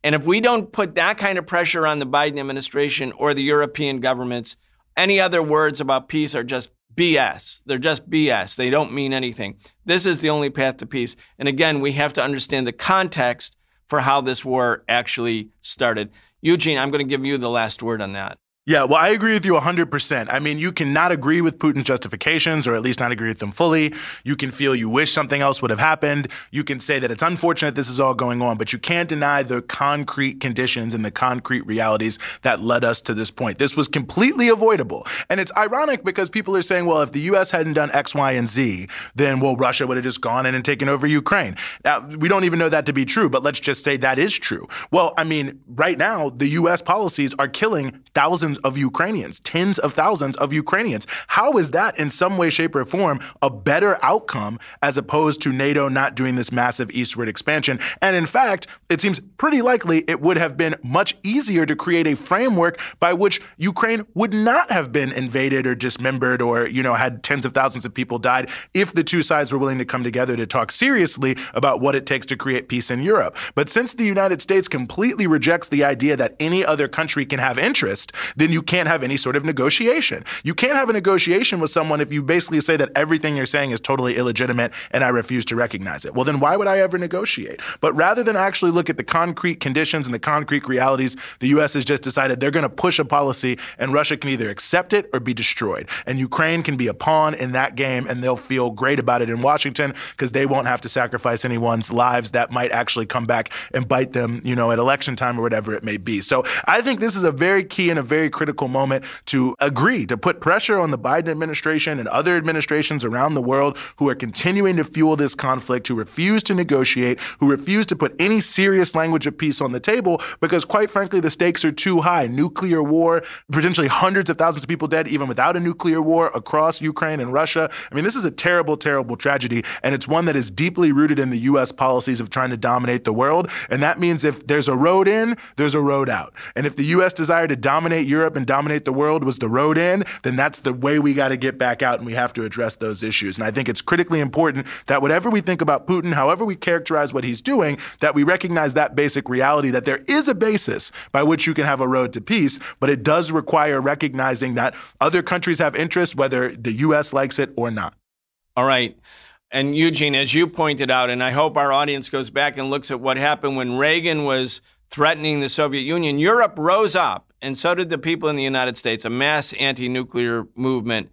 and if we don't put that kind of pressure on the Biden administration or the European governments, any other words about peace are just BS. They're just BS. They don't mean anything. This is the only path to peace. And again, we have to understand the context for how this war actually started. Eugene, I'm going to give you the last word on that. Yeah, well, I agree with you 100%. I mean, you cannot agree with Putin's justifications, or at least not agree with them fully. You can feel you wish something else would have happened. You can say that it's unfortunate this is all going on, but you can't deny the concrete conditions and the concrete realities that led us to this point. This was completely avoidable. And it's ironic because people are saying, well, if the U.S. hadn't done X, Y, and Z, then, well, Russia would have just gone in and taken over Ukraine. Now, we don't even know that to be true, but let's just say that is true. Well, I mean, right now, the U.S. policies are killing thousands of Ukrainians, tens of thousands of Ukrainians. How is that in some way, shape, or form a better outcome as opposed to NATO not doing this massive eastward expansion? And in fact, it seems pretty likely it would have been much easier to create a framework by which Ukraine would not have been invaded or dismembered or, you know, had tens of thousands of people died if the two sides were willing to come together to talk seriously about what it takes to create peace in Europe. But since the United States completely rejects the idea that any other country can have interest, then you can't have any sort of negotiation. You can't have a negotiation with someone if you basically say that everything you're saying is totally illegitimate and I refuse to recognize it. Well, then why would I ever negotiate? But rather than actually look at the concrete conditions and the concrete realities, the U.S. has just decided they're going to push a policy and Russia can either accept it or be destroyed. And Ukraine can be a pawn in that game and they'll feel great about it in Washington because they won't have to sacrifice anyone's lives that might actually come back and bite them, you know, at election time or whatever it may be. So I think this is a very key and a very critical moment to agree to put pressure on the Biden administration and other administrations around the world who are continuing to fuel this conflict, who refuse to negotiate, who refuse to put any serious language of peace on the table because, quite frankly, the stakes are too high. Nuclear war, potentially hundreds of thousands of people dead, even without a nuclear war across Ukraine and Russia. I mean, this is a terrible, terrible tragedy, and it's one that is deeply rooted in the U.S. policies of trying to dominate the world. And that means if there's a road in, there's a road out. And if the U.S. desire to dominate Europe and dominate the world was the road in, then that's the way we got to get back out and we have to address those issues. And I think it's critically important that whatever we think about Putin, however we characterize what he's doing, that we recognize that basic reality that there is a basis by which you can have a road to peace, but it does require recognizing that other countries have interests, whether the U.S. likes it or not. All right. And Eugene, as you pointed out, and I hope our audience goes back and looks at what happened when Reagan was threatening the Soviet Union, Europe rose up and so did the people in the United States, a mass anti nuclear movement.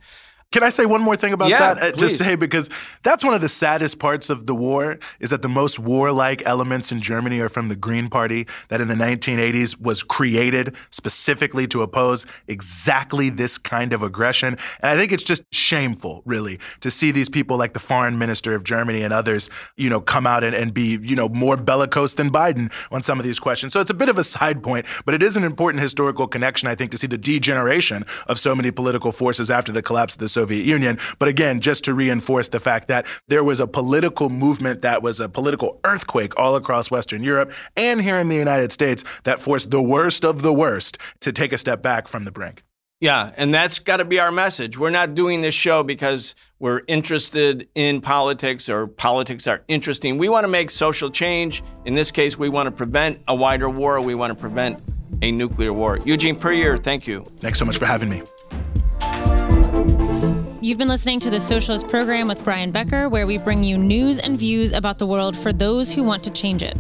Can I say one more thing about yeah, that? Uh, please. Just say because that's one of the saddest parts of the war is that the most warlike elements in Germany are from the Green Party that in the 1980s was created specifically to oppose exactly this kind of aggression. And I think it's just shameful, really, to see these people like the foreign minister of Germany and others, you know, come out and, and be, you know, more bellicose than Biden on some of these questions. So it's a bit of a side point, but it is an important historical connection, I think, to see the degeneration of so many political forces after the collapse of the Soviet Soviet Union. But again, just to reinforce the fact that there was a political movement that was a political earthquake all across Western Europe and here in the United States that forced the worst of the worst to take a step back from the brink. Yeah, and that's got to be our message. We're not doing this show because we're interested in politics or politics are interesting. We want to make social change. In this case, we want to prevent a wider war. We want to prevent a nuclear war. Eugene Puryear, thank you. Thanks so much for having me. You've been listening to the Socialist Program with Brian Becker, where we bring you news and views about the world for those who want to change it.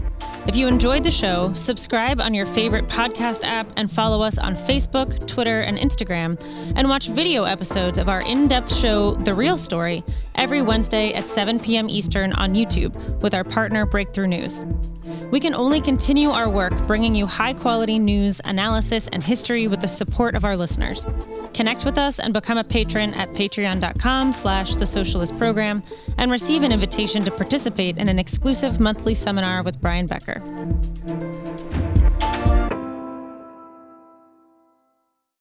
If you enjoyed the show, subscribe on your favorite podcast app and follow us on Facebook, Twitter, and Instagram, and watch video episodes of our in depth show, The Real Story, every Wednesday at 7 p.m. Eastern on YouTube with our partner Breakthrough News. We can only continue our work bringing you high quality news, analysis, and history with the support of our listeners. Connect with us and become a patron at patreon.com slash the socialist program and receive an invitation to participate in an exclusive monthly seminar with Brian Becker.